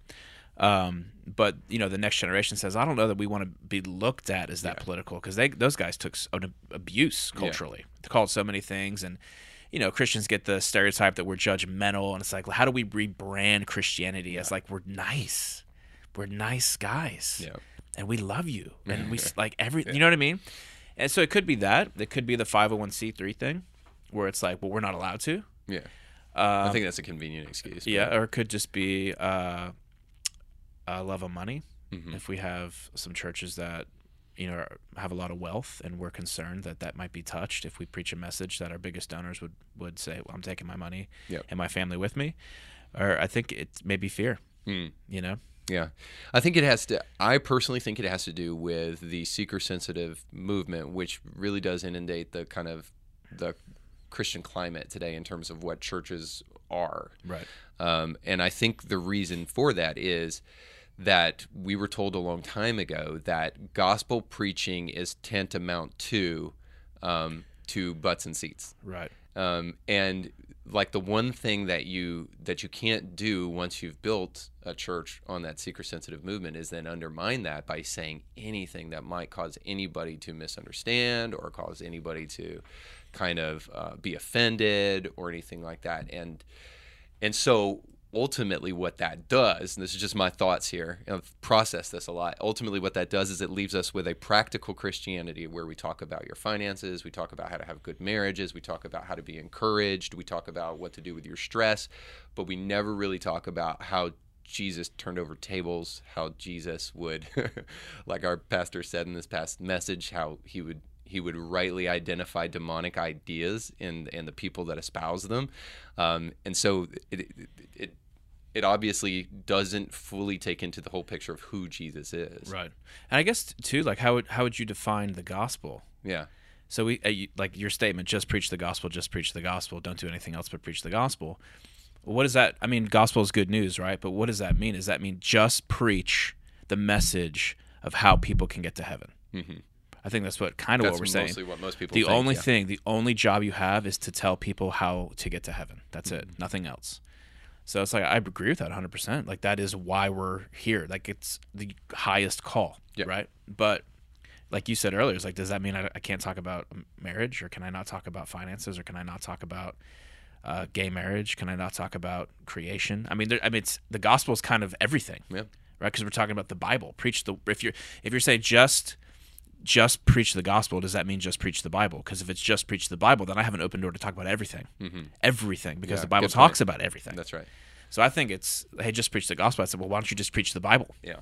Um, but you know, the next generation says, I don't know that we want to be looked at as that political because they those guys took abuse culturally. They called so many things, and you know, Christians get the stereotype that we're judgmental, and it's like, how do we rebrand Christianity as like we're nice, we're nice guys, Yeah. and we love you, and we [laughs] like every, you know what I mean? And so it could be that it could be the five hundred one c three thing, where it's like, well, we're not allowed to, Yeah. I think that's a convenient excuse. yeah, or it could just be uh, a love of money. Mm-hmm. If we have some churches that you know have a lot of wealth, and we're concerned that that might be touched if we preach a message that our biggest donors would would say, "Well, I'm taking my money Yep. and my family with me," or I think it's maybe fear. Mm. You know, Yeah. I think it has to, I personally think it has to do with the seeker sensitive movement, which really does inundate the kind of the Christian climate today in terms of what churches are. right? Um, and I think the reason for that is that we were told a long time ago that gospel preaching is tantamount to um, to butts and seats. Right. Um, and like the one thing that you that you can't do once you've built a church on that seeker sensitive movement is then undermine that by saying anything that might cause anybody to misunderstand or cause anybody to kind of uh, be offended or anything like that. And and so ultimately what that does and this is just my thoughts here i've processed this a lot. Ultimately what that does is it leaves us with a practical christianity where we talk about your finances we talk about how to have good marriages we talk about how to be encouraged we talk about what to do with your stress but we never really talk about how jesus turned over tables how jesus would [laughs] like our pastor said in this past message how he would he would rightly identify demonic ideas in in the people that espouse them, um, and so it, it, it it obviously doesn't fully take into the whole picture of who Jesus is. Right. And I guess too, like how would how would you define the gospel? Yeah. So we uh, you, like your statement, just preach the gospel, just preach the gospel, don't do anything else but preach the gospel. What does that? I mean, gospel is good news, right? But what does that mean? Does that mean just preach the message of how people can get to heaven? Mm-hmm. I think that's what kind of That's what we're saying. mostly what most people. The think, only yeah. thing, the only job you have is to tell people how to get to heaven. That's Mm-hmm. it. Nothing else. So it's like I agree with that 100%. Like that is why we're here. Like it's the highest call, Yeah. right? But like you said earlier, it's like does that mean I, I can't talk about marriage or can I not talk about finances or can I not talk about uh, gay marriage? Can I not talk about creation? I mean, there, I mean, it's the gospel is kind of everything, Yeah. right? Because we're talking about the Bible. Preach the if you're if you're saying just just preach the gospel, does that mean just preach the Bible? Because if it's just preach the Bible, then I have an open door to talk about everything, mm-hmm. everything, because Yeah, the Bible talks point. about everything. That's right. So I think it's hey, just preach the gospel. I said, well, why don't you just preach the Bible? Yeah.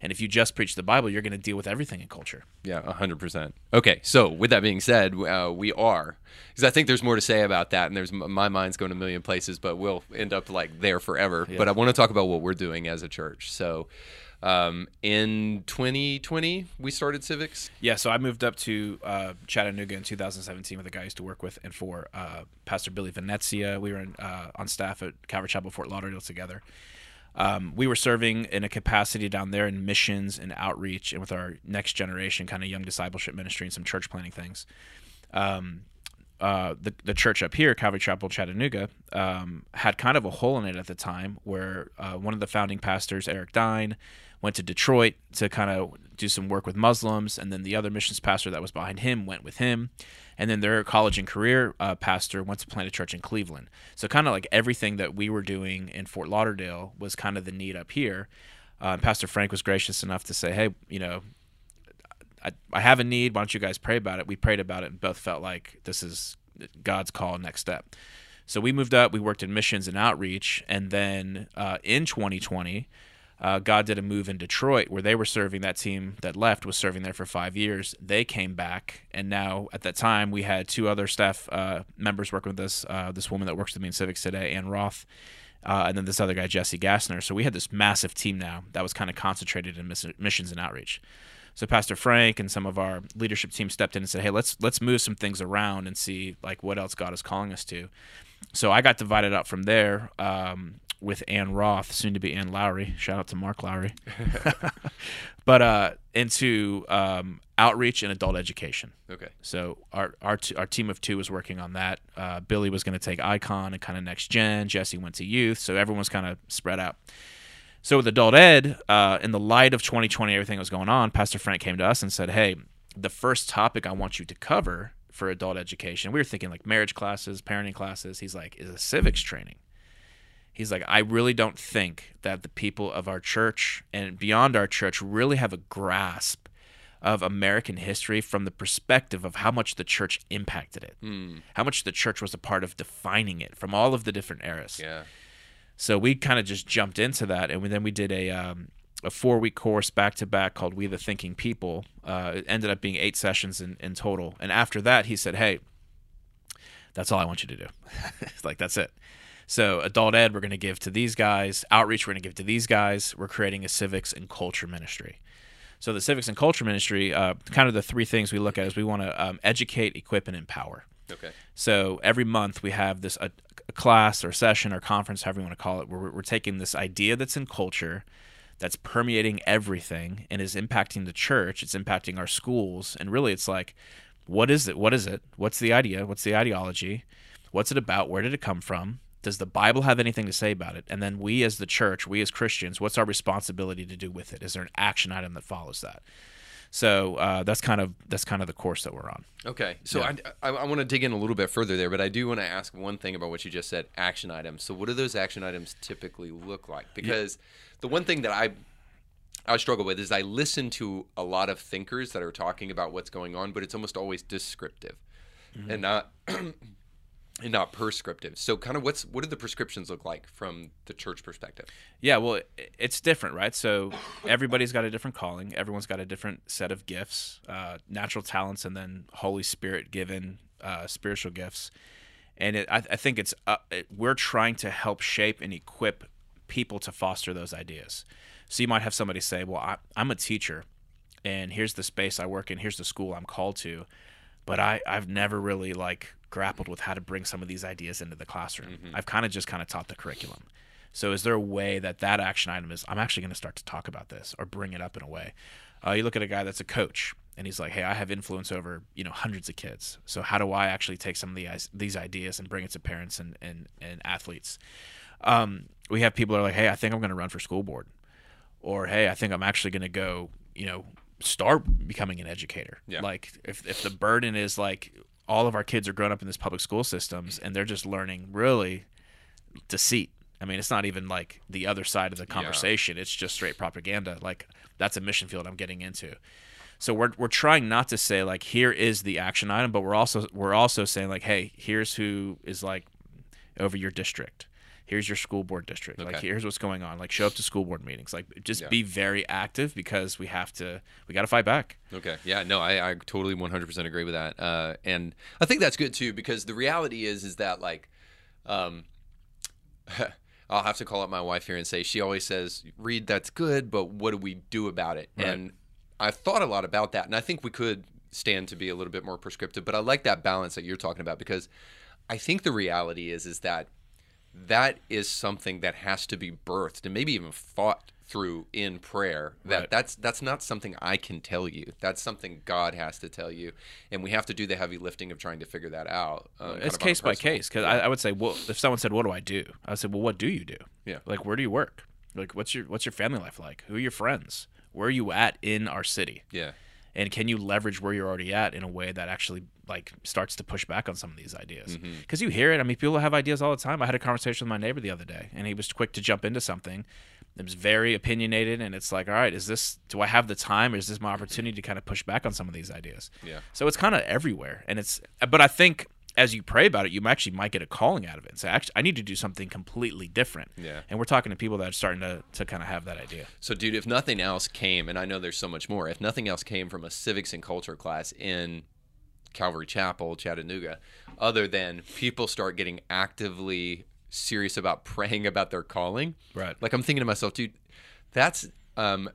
And if you just preach the Bible, you're going to deal with everything in culture. Yeah, hundred percent. Okay, so with that being said, uh, we are because I think there's more to say about that, and there's my mind's going a million places, but we'll end up like there forever. But I want to talk about what we're doing as a church. So, um, in 2020, we started civics. Yeah, so I moved up to uh, Chattanooga in 2017 with a guy I used to work with and for uh, Pastor Billy Venezia. We were in, uh, on staff at Calvary Chapel, Fort Lauderdale together. Um, we were serving in a capacity down there in missions and outreach and with our next generation kind of young discipleship ministry and some church planning things. Um, uh, the, the church up here, Calvary Chapel, Chattanooga, um, had kind of a hole in it at the time where uh, one of the founding pastors, Eric Dine, went to Detroit to kind of do some work with Muslims, and then the other missions pastor that was behind him went with him, and then their college and career uh, pastor went to plant a church in Cleveland. So kind of like everything that we were doing in Fort Lauderdale was kind of the need up here. Uh, Pastor Frank was gracious enough to say, "Hey, you know, I, I have a need. Why don't you guys pray about it? We prayed about it and both felt like this is God's call, next step. So we moved up. We worked in missions and outreach, and then uh, in 2020, uh, God did a move in Detroit where they were serving. That team that left was serving there for five years. They came back, and now at that time we had two other staff uh, members working with us. Uh, this woman that works with me in civics today, Ann Roth, uh, and then this other guy, Jesse Gassner. So we had this massive team now that was kind of concentrated in miss- missions and outreach. So Pastor Frank and some of our leadership team stepped in and said, "Hey, let's let's move some things around and see like what else God is calling us to." So I got divided up from there um, with Ann Roth, soon to be Ann Lowry. Shout out to Mark Lowry, [laughs] but uh, into um, outreach and adult education. Okay. So our our, t- our team of two was working on that. Uh, Billy was going to take Icon and kind of next gen. Jesse went to youth. So everyone's kind of spread out. So with adult ed, uh, in the light of 2020, everything that was going on, Pastor Frank came to us and said, "Hey, the first topic I want you to cover for adult education, we were thinking like marriage classes, parenting classes. He's like, is a civics training." He's like, I really don't think that the people of our church and beyond our church really have a grasp of American history from the perspective of how much the church impacted it, how much the church was a part of defining it from all of the different eras. Yeah. So we kind of just jumped into that, and we, then we did a um, a four week course back to back called "We the Thinking People." Uh, it ended up being eight sessions in, in total, and after that, he said, "Hey, that's all I want you to do. [laughs] It's like that's it." So adult ed, we're going to give to these guys. Outreach, we're going to give to these guys. We're creating a civics and culture ministry. So the civics and culture ministry, uh, kind of the three things we look at is we want to um, educate, equip, and empower. Okay. So every month we have this a, a class or session or conference, however you want to call it, where we're, we're taking this idea that's in culture, that's permeating everything and is impacting the church. It's impacting our schools, and really, it's like, what is it? What is it? What's the idea? What's the ideology? What's it about? Where did it come from? Does the Bible have anything to say about it? And then we as the church, we as Christians, what's our responsibility to do with it? Is there an action item that follows that? So uh, that's kind of that's kind of the course that we're on. Okay, so Yeah. I, I, I want to dig in a little bit further there, but I do want to ask one thing about what you just said: action items. So, what do those action items typically look like? Because the one thing that I I struggle with is I listen to a lot of thinkers that are talking about what's going on, but it's almost always descriptive and not [clears throat] and not prescriptive. So, kind of what's what do the prescriptions look like from the church perspective? Yeah, well, it's different, right? So everybody's got a different calling. Everyone's got a different set of gifts, uh, natural talents, and then Holy Spirit given uh, spiritual gifts. And it, I, I think it's uh, it, we're trying to help shape and equip people to foster those ideas. So you might have somebody say, "Well, I, I'm a teacher, and here's the space I work in. Here's the school I'm called to, but I, I've never really like grappled with how to bring some of these ideas into the classroom. I've kind of just kind of taught the curriculum. So is there a way that that action item is I'm actually going to start to talk about this or bring it up in a way? Uh, you look at a guy that's a coach and he's like, "Hey, I have influence over you know hundreds of kids. So how do I actually take some of the, these ideas and bring it to parents and and, and athletes?" Um, we have people that are like, "Hey, I think I'm going to run for school board," or "Hey, I think I'm actually going to go you know start becoming an educator." Yeah. Like if if the burden is like all of our kids are growing up in this public school systems and they're just learning really deceit. I mean, it's not even like the other side of the conversation. It's just straight propaganda. Like that's a mission field I'm getting into. So we're we're trying not to say like here is the action item, but we're also we're also saying like, hey, here's who is like over your district. Here's your school board district. Like here's what's going on. Like show up to school board meetings. Like just Yeah. be very active because we have to we got to fight back. Okay. Yeah. No, I, I totally 100% agree with that. Uh, and I think that's good too because the reality is is that like, um, [laughs] I'll have to call up my wife here and say she always says, "Read, that's good, but what do we do about it?" Right. And I've thought a lot about that, and I think we could stand to be a little bit more prescriptive. But I like that balance that you're talking about because I think the reality is is that that is something that has to be birthed and maybe even fought through in prayer that Right. that's that's not something i can tell you. That's something god has to tell you. And we have to do the heavy lifting of trying to figure that out uh, kind it's of on a case by case because I, I would say well if someone said what do i do? I would say well what do you do? Yeah. like where do you work? Like what's your what's your family life like? Who are your friends? Where are you at in our city? Yeah and can you leverage where you're already at in a way that actually like starts to push back on some of these ideas Mm-hmm. because you hear it i mean people have ideas all the time i had a conversation with my neighbor the other day and he was quick to jump into something it was very opinionated and it's like all right is this do i have the time or is this my opportunity to kind of push back on some of these ideas Yeah. so it's kind of everywhere and it's but i think as you pray about it you actually might get a calling out of it and say actually i need to do something completely different Yeah. and we're talking to people that are starting to, to kind of have that idea so dude if nothing else came and i know there's so much more if nothing else came from a civics and culture class in calvary chapel chattanooga other than people start getting actively serious about [laughs] praying about their calling Right. like i'm thinking to myself dude that's um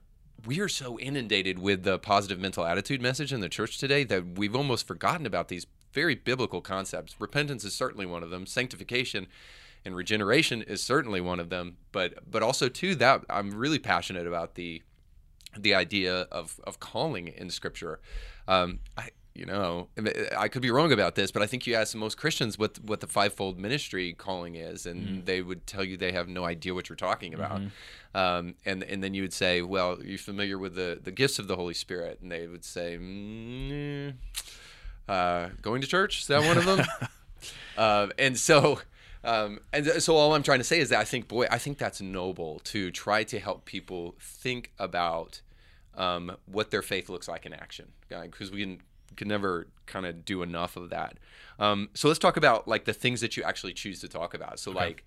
we are so inundated with the positive mental attitude message in the church today that we've almost forgotten about these very biblical concepts. Repentance is certainly one of them. Sanctification and regeneration is certainly one of them. But but also too that i'm really passionate about the the idea of of calling in scripture. Um i you know i could be wrong about this but i think you ask most christians what what the fivefold ministry calling is and they would tell you they have no idea what you're talking about. Um, and and then you would say well you're familiar with the the gifts of the holy spirit. And they would say mm, uh, going to church is that one of them um, [laughs] and so um, and so all I'm trying to say is that I think, boy, I think that's noble to try to help people think about um, what their faith looks like in action, because we can, can never kind of do enough of that. Um, so let's talk about like the things that you actually choose to talk about. So like,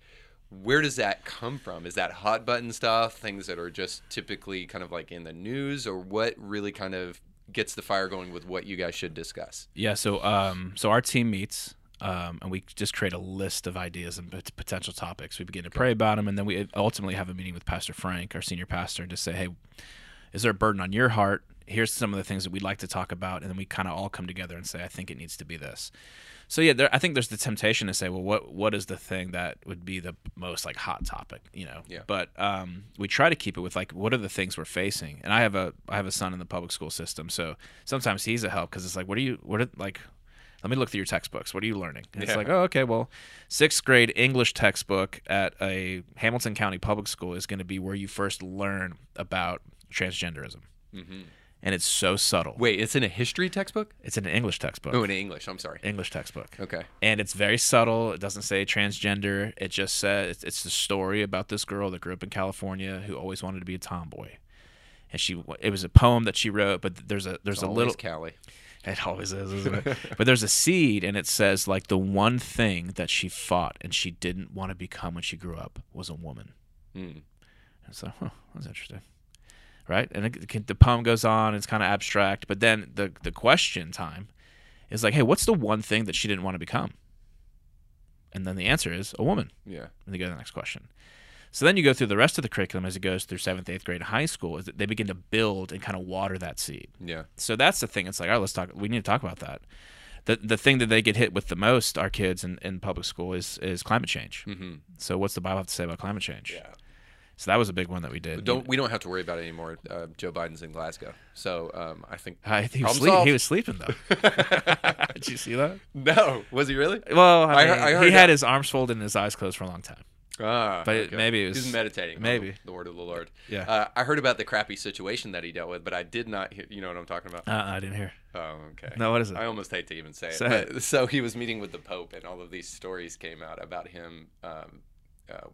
where does that come from? Is that hot button stuff, things that are just typically kind of like in the news, or what really kind of gets the fire going with what you guys should discuss? Yeah, so um, so our team meets, um, and we just create a list of ideas and pot- potential topics. We begin to pray about them, and then we ultimately have a meeting with Pastor Frank, our senior pastor, and just say, "Hey, is there a burden on your heart? Here's some of the things that we'd like to talk about," and then we kind of all come together and say, "I think it needs to be this." So yeah, there, I think there's the temptation to say, "Well, what what is the thing that would be the most like hot topic?" You know. Yeah. But um, we try to keep it with like, what are the things we're facing? And I have a I have a son in the public school system, so sometimes he's a help because it's like, what are you what are like let me look through your textbooks. What are you learning? And it's like, oh, okay, well, sixth grade English textbook at a Hamilton County public school is going to be where you first learn about transgenderism. And it's so subtle. Wait, it's in a history textbook? It's in an English textbook. Oh, in English. I'm sorry. English textbook. Okay. And it's very subtle. It doesn't say transgender. It just says it's, it's the story about this girl that grew up in California who always wanted to be a tomboy. And she, it was a poem that she wrote, but there's a there's a little Callie. [laughs] it always is, isn't it? but there's a seed, and it says like the one thing that she fought and she didn't want to become when she grew up was a woman. Mm. And so, huh, that's interesting, right? And it, the poem goes on; it's kind of abstract. But then the the question time is like, hey, what's the one thing that she didn't want to become? And then the answer is a woman. Yeah. And they go to the next question. So then you go through the rest of the curriculum as it goes through seventh, eighth grade, high school. Is that they begin to build and kind of water that seed Yeah. so that's the thing. It's like, all right, let's talk. We need to talk about that. The the thing that they get hit with the most, our kids in, in public school, is is climate change. Mm-hmm. So what's the Bible have to say about climate change? Yeah. So that was a big one that we did. Don't we don't have to worry about it anymore. Uh, Joe Biden's in Glasgow, so um, I think. I, he, was sleep, he was sleeping though. [laughs] did you see that? No, was he really? Well, I, mean, heard- I he that- had his arms folded and his eyes closed for a long time. Ah, But it- maybe it was- he's meditating. maybe. the, the word of the Lord. Yeah. Uh, I heard about the crappy situation that he dealt with, but I did not. Hear, you know what I'm talking about? Uh, I didn't hear. Oh, okay. No, what is it? I almost hate to even say it. But- [laughs] So he was meeting with the Pope, and all of these stories came out about him um, uh,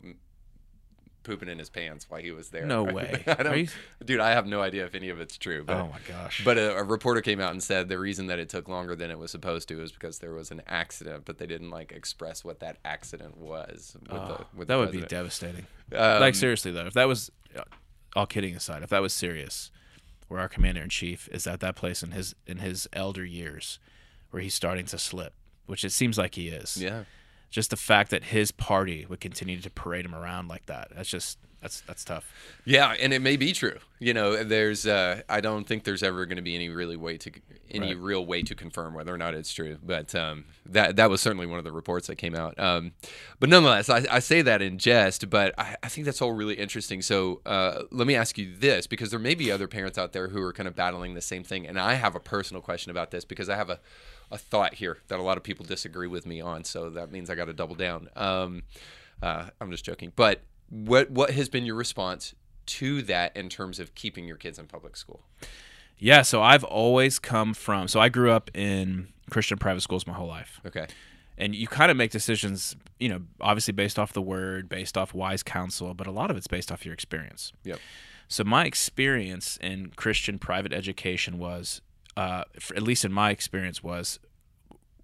pooping in his pants while he was there. No [laughs] way. I you- dude, I have no idea if any of it's true. But, oh my gosh. but a, a reporter came out and said the reason that it took longer than it was supposed to is because there was an accident, but they didn't like express what that accident was. With Oh, the, with that would be devastating. Um, like seriously though, if that was, uh, all kidding aside, if that was serious, where our commander in chief is at that place in his in his elder years, where he's starting to slip, which it seems like he is. Yeah. Just the fact that his party would continue to parade him around like that, that's just that's that's tough. Yeah, and it may be true. You know, there's uh, I don't think there's ever going to be any really way to any Right. real way to confirm whether or not it's true. But um, that that was certainly one of the reports that came out. Um, but nonetheless, I, I say that in jest, but I, I think that's all really interesting. So uh, let me ask you this, because there may be other parents out there who are kind of battling the same thing, and I have a personal question about this because I have a a thought here that a lot of people disagree with me on. So that means I got to double down. Um, uh, I'm just joking, but what what has been your response to that in terms of keeping your kids in public school? Yeah, so I've always come from. So I grew up in Christian private schools my whole life. Okay. and you kind of make decisions, you know, obviously based off the word, based off wise counsel, but a lot of it's based off your experience. Yep. So my experience in Christian private education was, uh, for, at least in my experience, was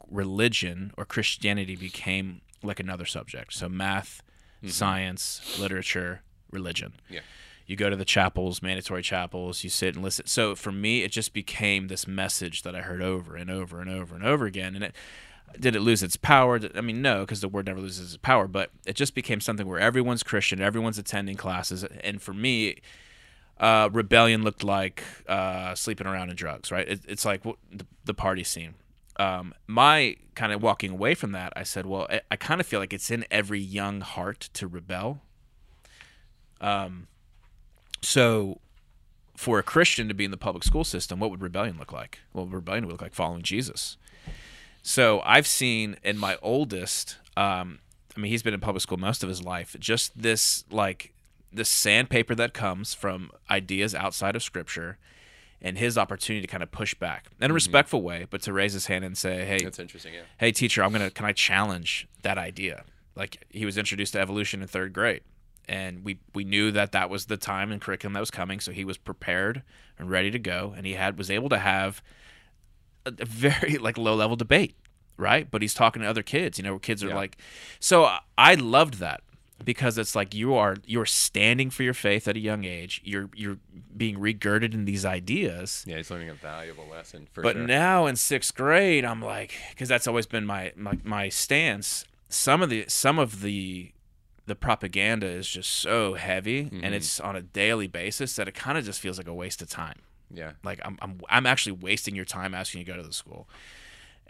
religion or Christianity became like another subject. So math, science, literature, religion. Yeah. You go to the chapels, mandatory chapels, you sit and listen. So for me, it just became this message that I heard over and over and over and over again. And it did it lose its power? I mean, no, because the word never loses its power. But it just became something where everyone's Christian, everyone's attending classes, and for me, uh, rebellion looked like uh, sleeping around and drugs. Right? It, it's like the, the party scene. Um, my kind of walking away from that, I said, well, I, I kind of feel like it's in every young heart to rebel. Um, so for a Christian to be in the public school system, what would rebellion look like? Well, rebellion would look like following Jesus. So I've seen in my oldest, um, I mean, he's been in public school most of his life, just this like this sandpaper that comes from ideas outside of Scripture, and his opportunity to kind of push back in a mm-hmm. respectful way, but to raise his hand and say, "Hey, That's interesting. Yeah. hey teacher i'm gonna can i challenge that idea like he was introduced to evolution in third grade and we we knew that that was the time and curriculum that was coming so he was prepared and ready to go and he had was able to have a, a very like low level debate right but he's talking to other kids you know where kids are Yeah. like so i loved that because it's like you are you're standing for your faith at a young age you're you're being regurgitated in these ideas Yeah, he's learning a valuable lesson for but sure. now in sixth grade, I'm like, because that's always been my, my my stance. Some of the some of the the propaganda is just so heavy, Mm-hmm. and it's on a daily basis that it kind of just feels like a waste of time. yeah. Like I'm I'm I'm actually wasting your time asking you to go to the school.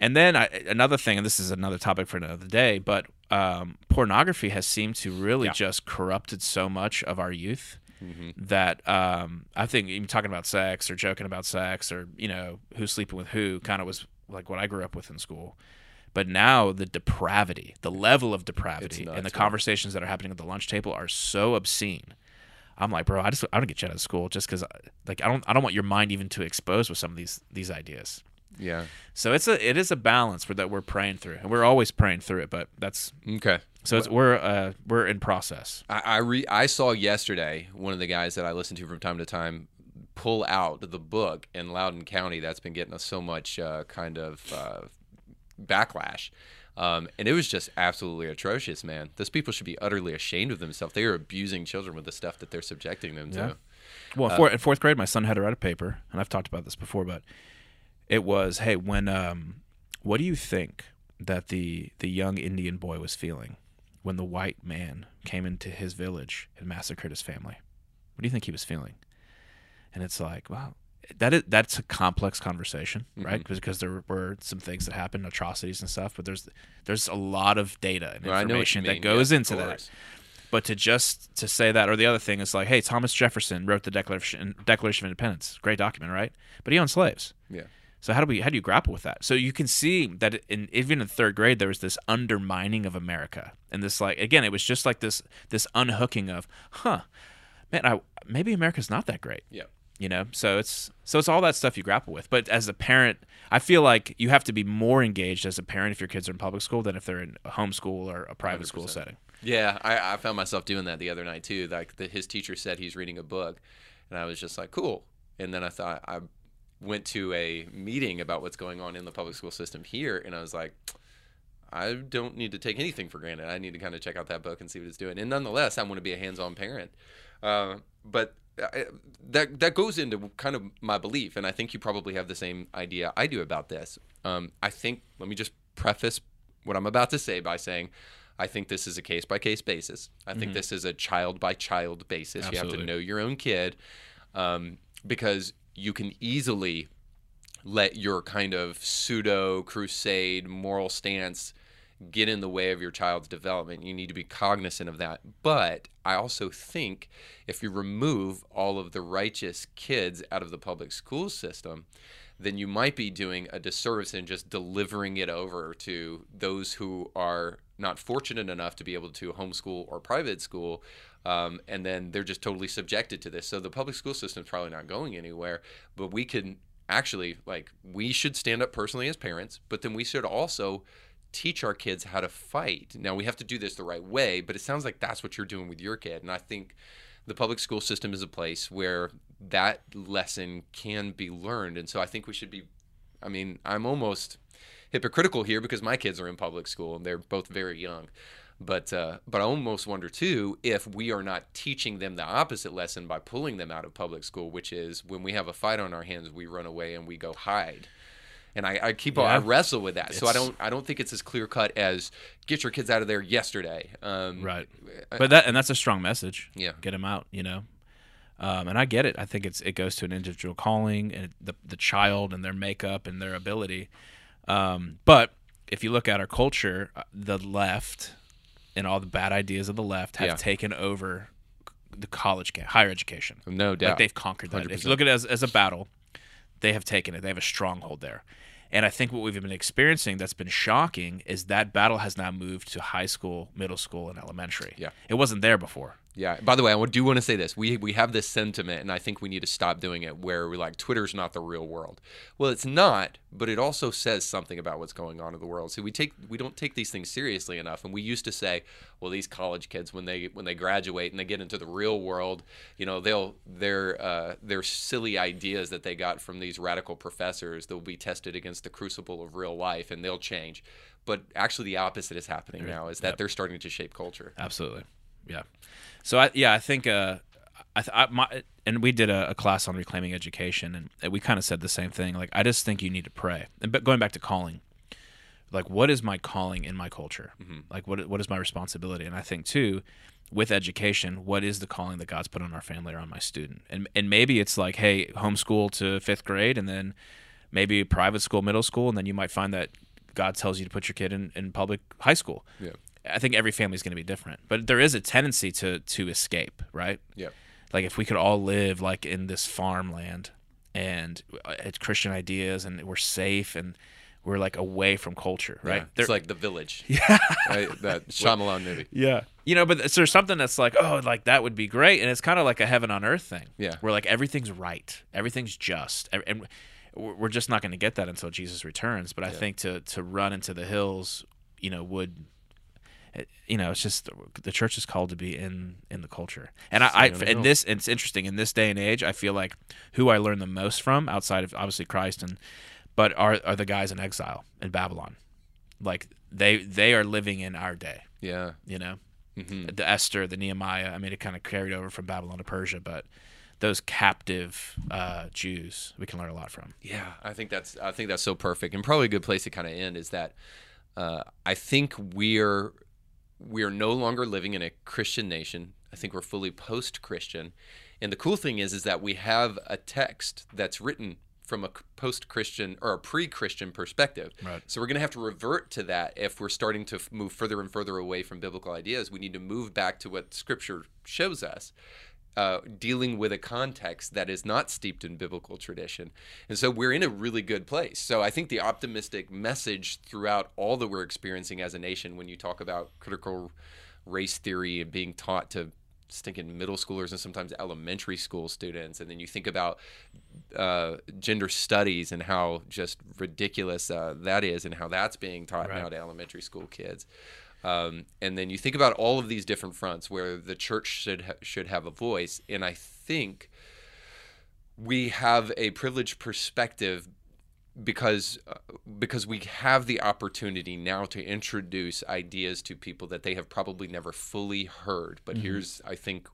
And then I, another thing, and this is another topic for another day, but um, pornography has seemed to really Yeah. just corrupted so much of our youth Mm-hmm. that um, I think even talking about sex or joking about sex or you know who's sleeping with who kind of was like what I grew up with in school. But now the depravity, the level of depravity, nuts, and the conversations that are happening at the lunch table are so obscene. I'm like, bro, I just I don't get you out of school just because like I don't I don't want your mind even to expose with some of these these ideas. Yeah. So it's a it is a balance for that we're praying through, and we're always praying through it. But that's Okay. so it's we're uh we're in process. I I, re- I saw yesterday one of the guys that I listen to from time to time pull out the book in Loudoun County that's been getting us so much uh, kind of uh, backlash. Um, and it was just absolutely atrocious, man. Those people should be utterly ashamed of themselves. They are abusing children with the stuff that they're subjecting them Yeah. to. Well, for, in fourth grade, my son had to write a paper, and I've talked about this before, but it was, hey, when um, what do you think that the the young Indian boy was feeling when the white man came into his village and massacred his family? What do you think he was feeling? And it's like, wow, that is that's a complex conversation, right? Mm-hmm. Because there were some things that happened, atrocities and stuff, but there's there's a lot of data and Well, I know what you information that goes Yeah, into that. But to just to say that, or the other thing is like, hey, Thomas Jefferson wrote the Declaration Declaration of Independence, great document, right? But he owned slaves. Yeah. So how do we how do you grapple with that? So you can see that in even in third grade there was this undermining of America, and this like again it was just like this this unhooking of, huh, man, I, maybe America's not that great Yeah. you know so it's so it's all that stuff you grapple with but as a parent i feel like you have to be more engaged as a parent if your kids are in public school than if they're in a homeschool or a private school 100%. setting Yeah, I, I found myself doing that the other night too. Like the, his teacher said he's reading a book, and I was just like, cool. And then I thought I went to a meeting about what's going on in the public school system here, and I was like, I don't need to take anything for granted. I need to kind of check out that book and see what it's doing. And nonetheless, I want to be a hands-on parent. Uh, but I, that that goes into kind of my belief, and I think you probably have the same idea I do about this. Um, I think let me just preface what I'm about to say by saying. I think this is a case by case basis. I think this is a child by child basis. You have to know your own kid um, because you can easily let your kind of pseudo crusade moral stance get in the way of your child's development. You need to be cognizant of that. But I also think if you remove all of the righteous kids out of the public school system, then you might be doing a disservice in just delivering it over to those who are not fortunate enough to be able to homeschool or private school. Um, and then they're just totally subjected to this. So the public school system is probably not going anywhere. But we can actually, like, we should stand up personally as parents, but then we should also teach our kids how to fight. Now we have to do this the right way, but it sounds like that's what you're doing with your kid. And I think the public school system is a place where that lesson can be learned. And so I think we should be I mean, I'm almost hypocritical here because my kids are in public school and they're both very young. But uh, but I almost wonder too if we are not teaching them the opposite lesson by pulling them out of public school, which is when we have a fight on our hands, we run away and we go hide. And I, I keep I wrestle with that. So I don't I don't think it's as clear cut as get your kids out of there yesterday. Um, right but that and that's a strong message Yeah. get them out you know um, and i get it i think it's it goes to an individual calling and the, the child and their makeup and their ability um, but if you look at our culture uh, the left and all the bad ideas of the left have Yeah. taken over the college higher education No doubt. like they've conquered that. If 100%. you look at it as, as a battle, they have taken it. They have a stronghold there. And I think what we've been experiencing that's been shocking is that battle has now moved to high school, middle school, and elementary. Yeah. It wasn't there before. Yeah. By the way, I do want to say this. We we have this sentiment, and I think we need to stop doing it. Where we're like, Twitter's not the real world. Well, it's not, but it also says something about what's going on in the world. So we take we don't take these things seriously enough, and we used to say, well, these college kids when they when they graduate and they get into the real world, you know, they'll their uh, their silly ideas that they got from these radical professors, they'll be tested against the crucible of real life, and they'll change. But actually, the opposite is happening now. Is that they're starting to shape culture. Absolutely. Yeah. So I yeah I think uh I, th- I my and we did a, a class on reclaiming education and we kind of said the same thing like I just think you need to pray. And but going back to calling like what is my calling in my culture? Like what what is my responsibility? And I think too with education what is the calling that God's put on our family or on my student? And and maybe it's like hey homeschool to 5th grade and then maybe private school middle school and then you might find that God tells you to put your kid in, in public high school. Yeah. I think every family is going to be different, but there is a tendency to to escape, right? Yeah. Like if we could all live like in this farmland and uh, it's Christian ideas and we're safe and we're like away from culture, right? Yeah, They're- it's like the village. [laughs] yeah. right? That Shyamalan movie. Yeah. You know, but there's something that's like, oh, like that would be great, and it's kind of like a heaven on earth thing. Yeah. Where like everything's right, everything's just, and- we're we're just not going to get that until Jesus returns. But I think to to run into the hills, you know, would. It- You know, it's just the church is called to be in in the culture, and I, I Stand on the in this it's interesting in this day and age. I feel like who I learn the most from outside of obviously Christ and, but are are the guys in exile in Babylon, like they they are living in our day Yeah. you know? Hmm the esther the nehemiah i mean it kind of carried over from babylon to persia but those captive uh, jews we can learn a lot from. Yeah, I think that's I think that's so perfect, and probably a good place to kind of end is that uh, I think we're we are no longer living in a Christian nation. I think we're fully post-Christian, and the cool thing is is that we have a text that's written from a post-Christian or a pre-Christian perspective. Right. So we're going to have to revert to that if we're starting to move further and further away from biblical ideas. We need to move back to what Scripture shows us uh, dealing with a context that is not steeped in biblical tradition. And so we're in a really good place. So I think the optimistic message throughout all that we're experiencing as a nation, when you talk about critical race theory and being taught to stinking middle schoolers and sometimes elementary school students, and then you think about uh, gender studies and how just ridiculous uh, that is and how that's being taught Right. now to elementary school kids. Um, and then you think about all of these different fronts where the church should ha- should have a voice, and I think we have a privileged perspective because uh, because we have the opportunity now to introduce ideas to people that they have probably never fully heard. But here's I think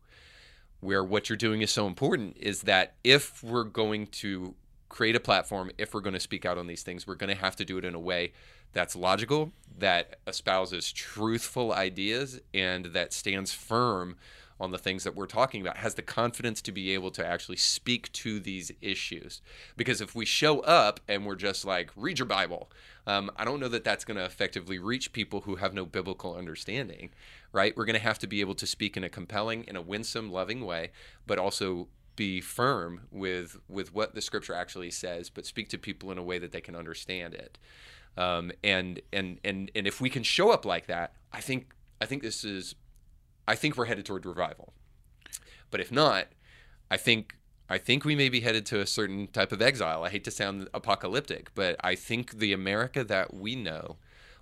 where what you're doing is so important is that if we're going to create a platform, if we're going to speak out on these things, we're going to have to do it in a way that's logical, that espouses truthful ideas, and that stands firm on the things that we're talking about, has the confidence to be able to actually speak to these issues. Because if we show up and we're just like, read your Bible, um, I don't know that that's going to effectively reach people who have no biblical understanding, right? We're going to have to be able to speak in a compelling, in a winsome, loving way, but also be firm with with what the scripture actually says, but speak to people in a way that they can understand it. Um, and and and and if we can show up like that, I think I think this is I think we're headed toward revival. But if not, I think I think we may be headed to a certain type of exile. I hate to sound apocalyptic, but I think the America that we know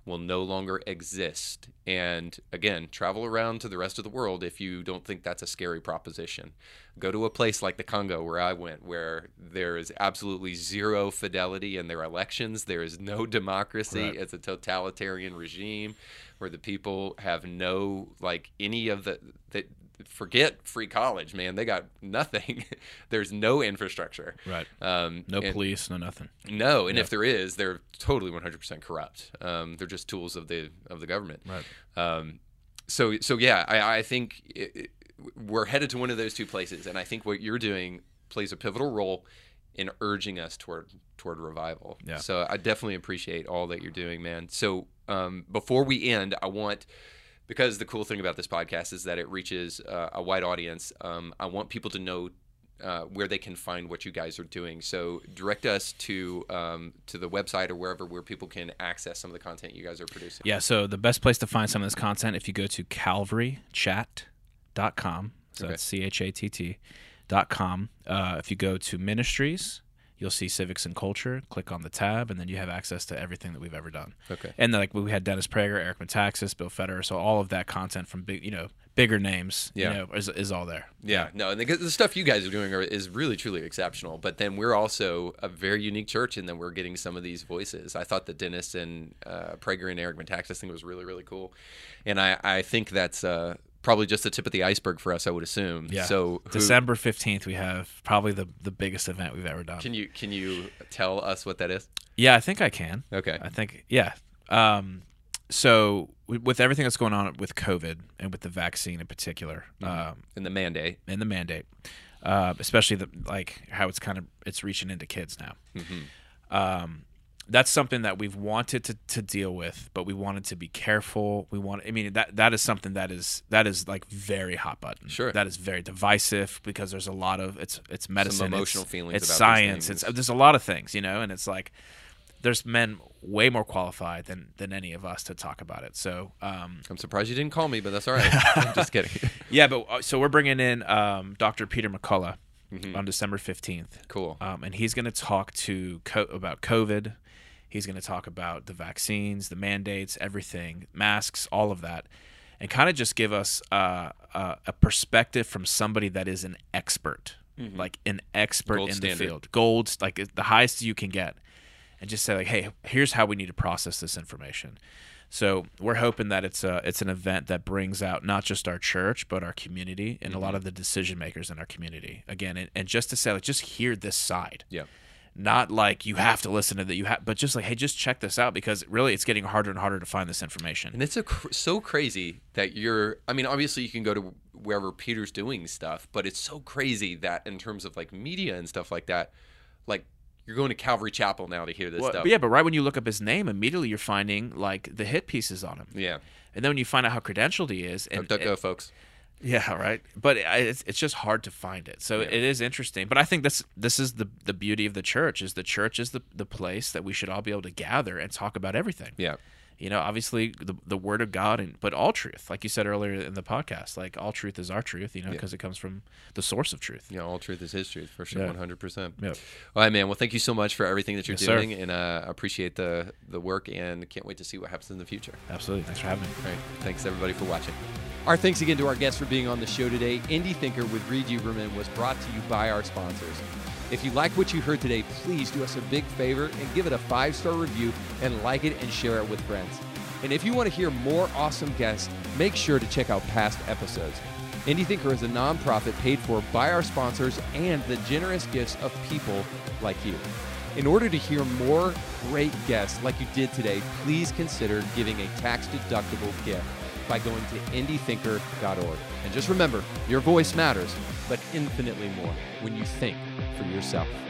will no longer exist. And again, travel around to the rest of the world if you don't think that's a scary proposition. Go to a place like the Congo where I went, where there is absolutely zero fidelity in their elections. There is no democracy. Right. It's a totalitarian regime where the people have no like any of the that forget free college, man. They got nothing. [laughs] There's no infrastructure. right Um, no and- police no nothing no, and Yeah. if there is, they're totally 100% corrupt. Um, they're just tools of the of the government. right Um, so so yeah, I, I think it, it- we're headed to one of those two places, and I think what you're doing plays a pivotal role in urging us toward toward revival. Yeah. So I definitely appreciate all that you're doing, man. So um, before we end, I want because the cool thing about this podcast is that it reaches uh, a wide audience. Um, I want people to know uh, where they can find what you guys are doing. So direct us to um, to the website or wherever where people can access some of the content you guys are producing. yeah so the best place to find some of this content if you go to calvarychatt.com so Okay. that's c-h-a-t-t dot com uh, if you go to ministries you'll see civics and culture click on the tab and then you have access to everything that we've ever done Okay. and then, like we had Dennis Prager, Eric Metaxas, Bill Federer, so all of that content from big, you know, bigger names, Yeah. you know, is, is all there. Yeah, no, and the, the stuff you guys are doing are, is really truly exceptional. But then we're also a very unique church, and then we're getting some of these voices. I thought the Dennis and uh, Prager and Eric Metaxas thing was really really cool, and I I think that's uh, probably just the tip of the iceberg for us. I would assume. Yeah. So who- December fifteenth, we have probably the the biggest event we've ever done. Can you can you tell us what that is? yeah, I think I can. Okay. I think yeah. Um, so with everything that's going on with COVID and with the vaccine in particular, um, And the mandate. and the mandate, uh, especially the like how it's kind of it's reaching into kids now. Um, that's something that we've wanted to, to deal with, but we wanted to be careful. We want, I mean, that that is something that is that is like very hot button. Sure. that is very divisive because there's a lot of it's it's medicine, emotional it's, feelings it's about science, it's there's a lot of things, you know, and it's like there's men way more qualified than than any of us to talk about it. So um, I'm surprised you didn't call me, but that's all right. I'm just kidding. [laughs] yeah, but uh, so we're bringing in um, Dr. Peter McCullough on December 15th. Cool. Um, and he's going to talk to co- about COVID. He's going to talk about the vaccines, the mandates, everything, masks, all of that, and kind of just give us uh, uh, a perspective from somebody that is an expert, like an expert Gold in standard. the field, gold, like the highest you can get, and just say like, hey, here's how we need to process this information. So we're hoping that it's a it's an event that brings out not just our church but our community and a lot mm-hmm. of the decision makers in our community again, and, and just to say like just hear this side Yeah. not like you have to listen to that you have but just like hey just check this out because really it's getting harder and harder to find this information And it's a cr- so crazy that you're. I mean, obviously you can go to wherever Peter's doing stuff, but it's so crazy that in terms of like media and stuff like that, like you're going to Calvary Chapel now to hear this Well, stuff. but yeah but right when you look up his name immediately you're finding like the hit pieces on him Yeah. and then when you find out how credentialed he is and DuckDuckGo, folks. Yeah, right. But it's it's just hard to find it. So Yeah. it is interesting. But I think this this is the the beauty of the church is the church is the the place that we should all be able to gather and talk about everything. Yeah. You know, obviously the the word of God and but all truth, like you said earlier in the podcast, like all truth is our truth. You know, Yeah. because it comes from the source of truth. Yeah, all truth is his truth for sure, Yeah. one hundred percent. Yep. All right, man. Well, thank you so much for everything that you're Yes, sir. doing, and uh, I appreciate the the work, and can't wait to see what happens in the future. Absolutely. Thanks for having me. All right, thanks everybody for watching. Our thanks again to our guests for being on the show today. Indie Thinker with Reed Huberman was brought to you by our sponsors. If you like what you heard today, please do us a big favor and give it a five star review and like it and share it with friends. And if you want to hear more awesome guests, make sure to check out past episodes. Indie Thinker is a nonprofit paid for by our sponsors and the generous gifts of people like you. In order to hear more great guests like you did today, please consider giving a tax deductible gift by going to indiethinker.org. And just remember, your voice matters, but infinitely more when you think for yourself.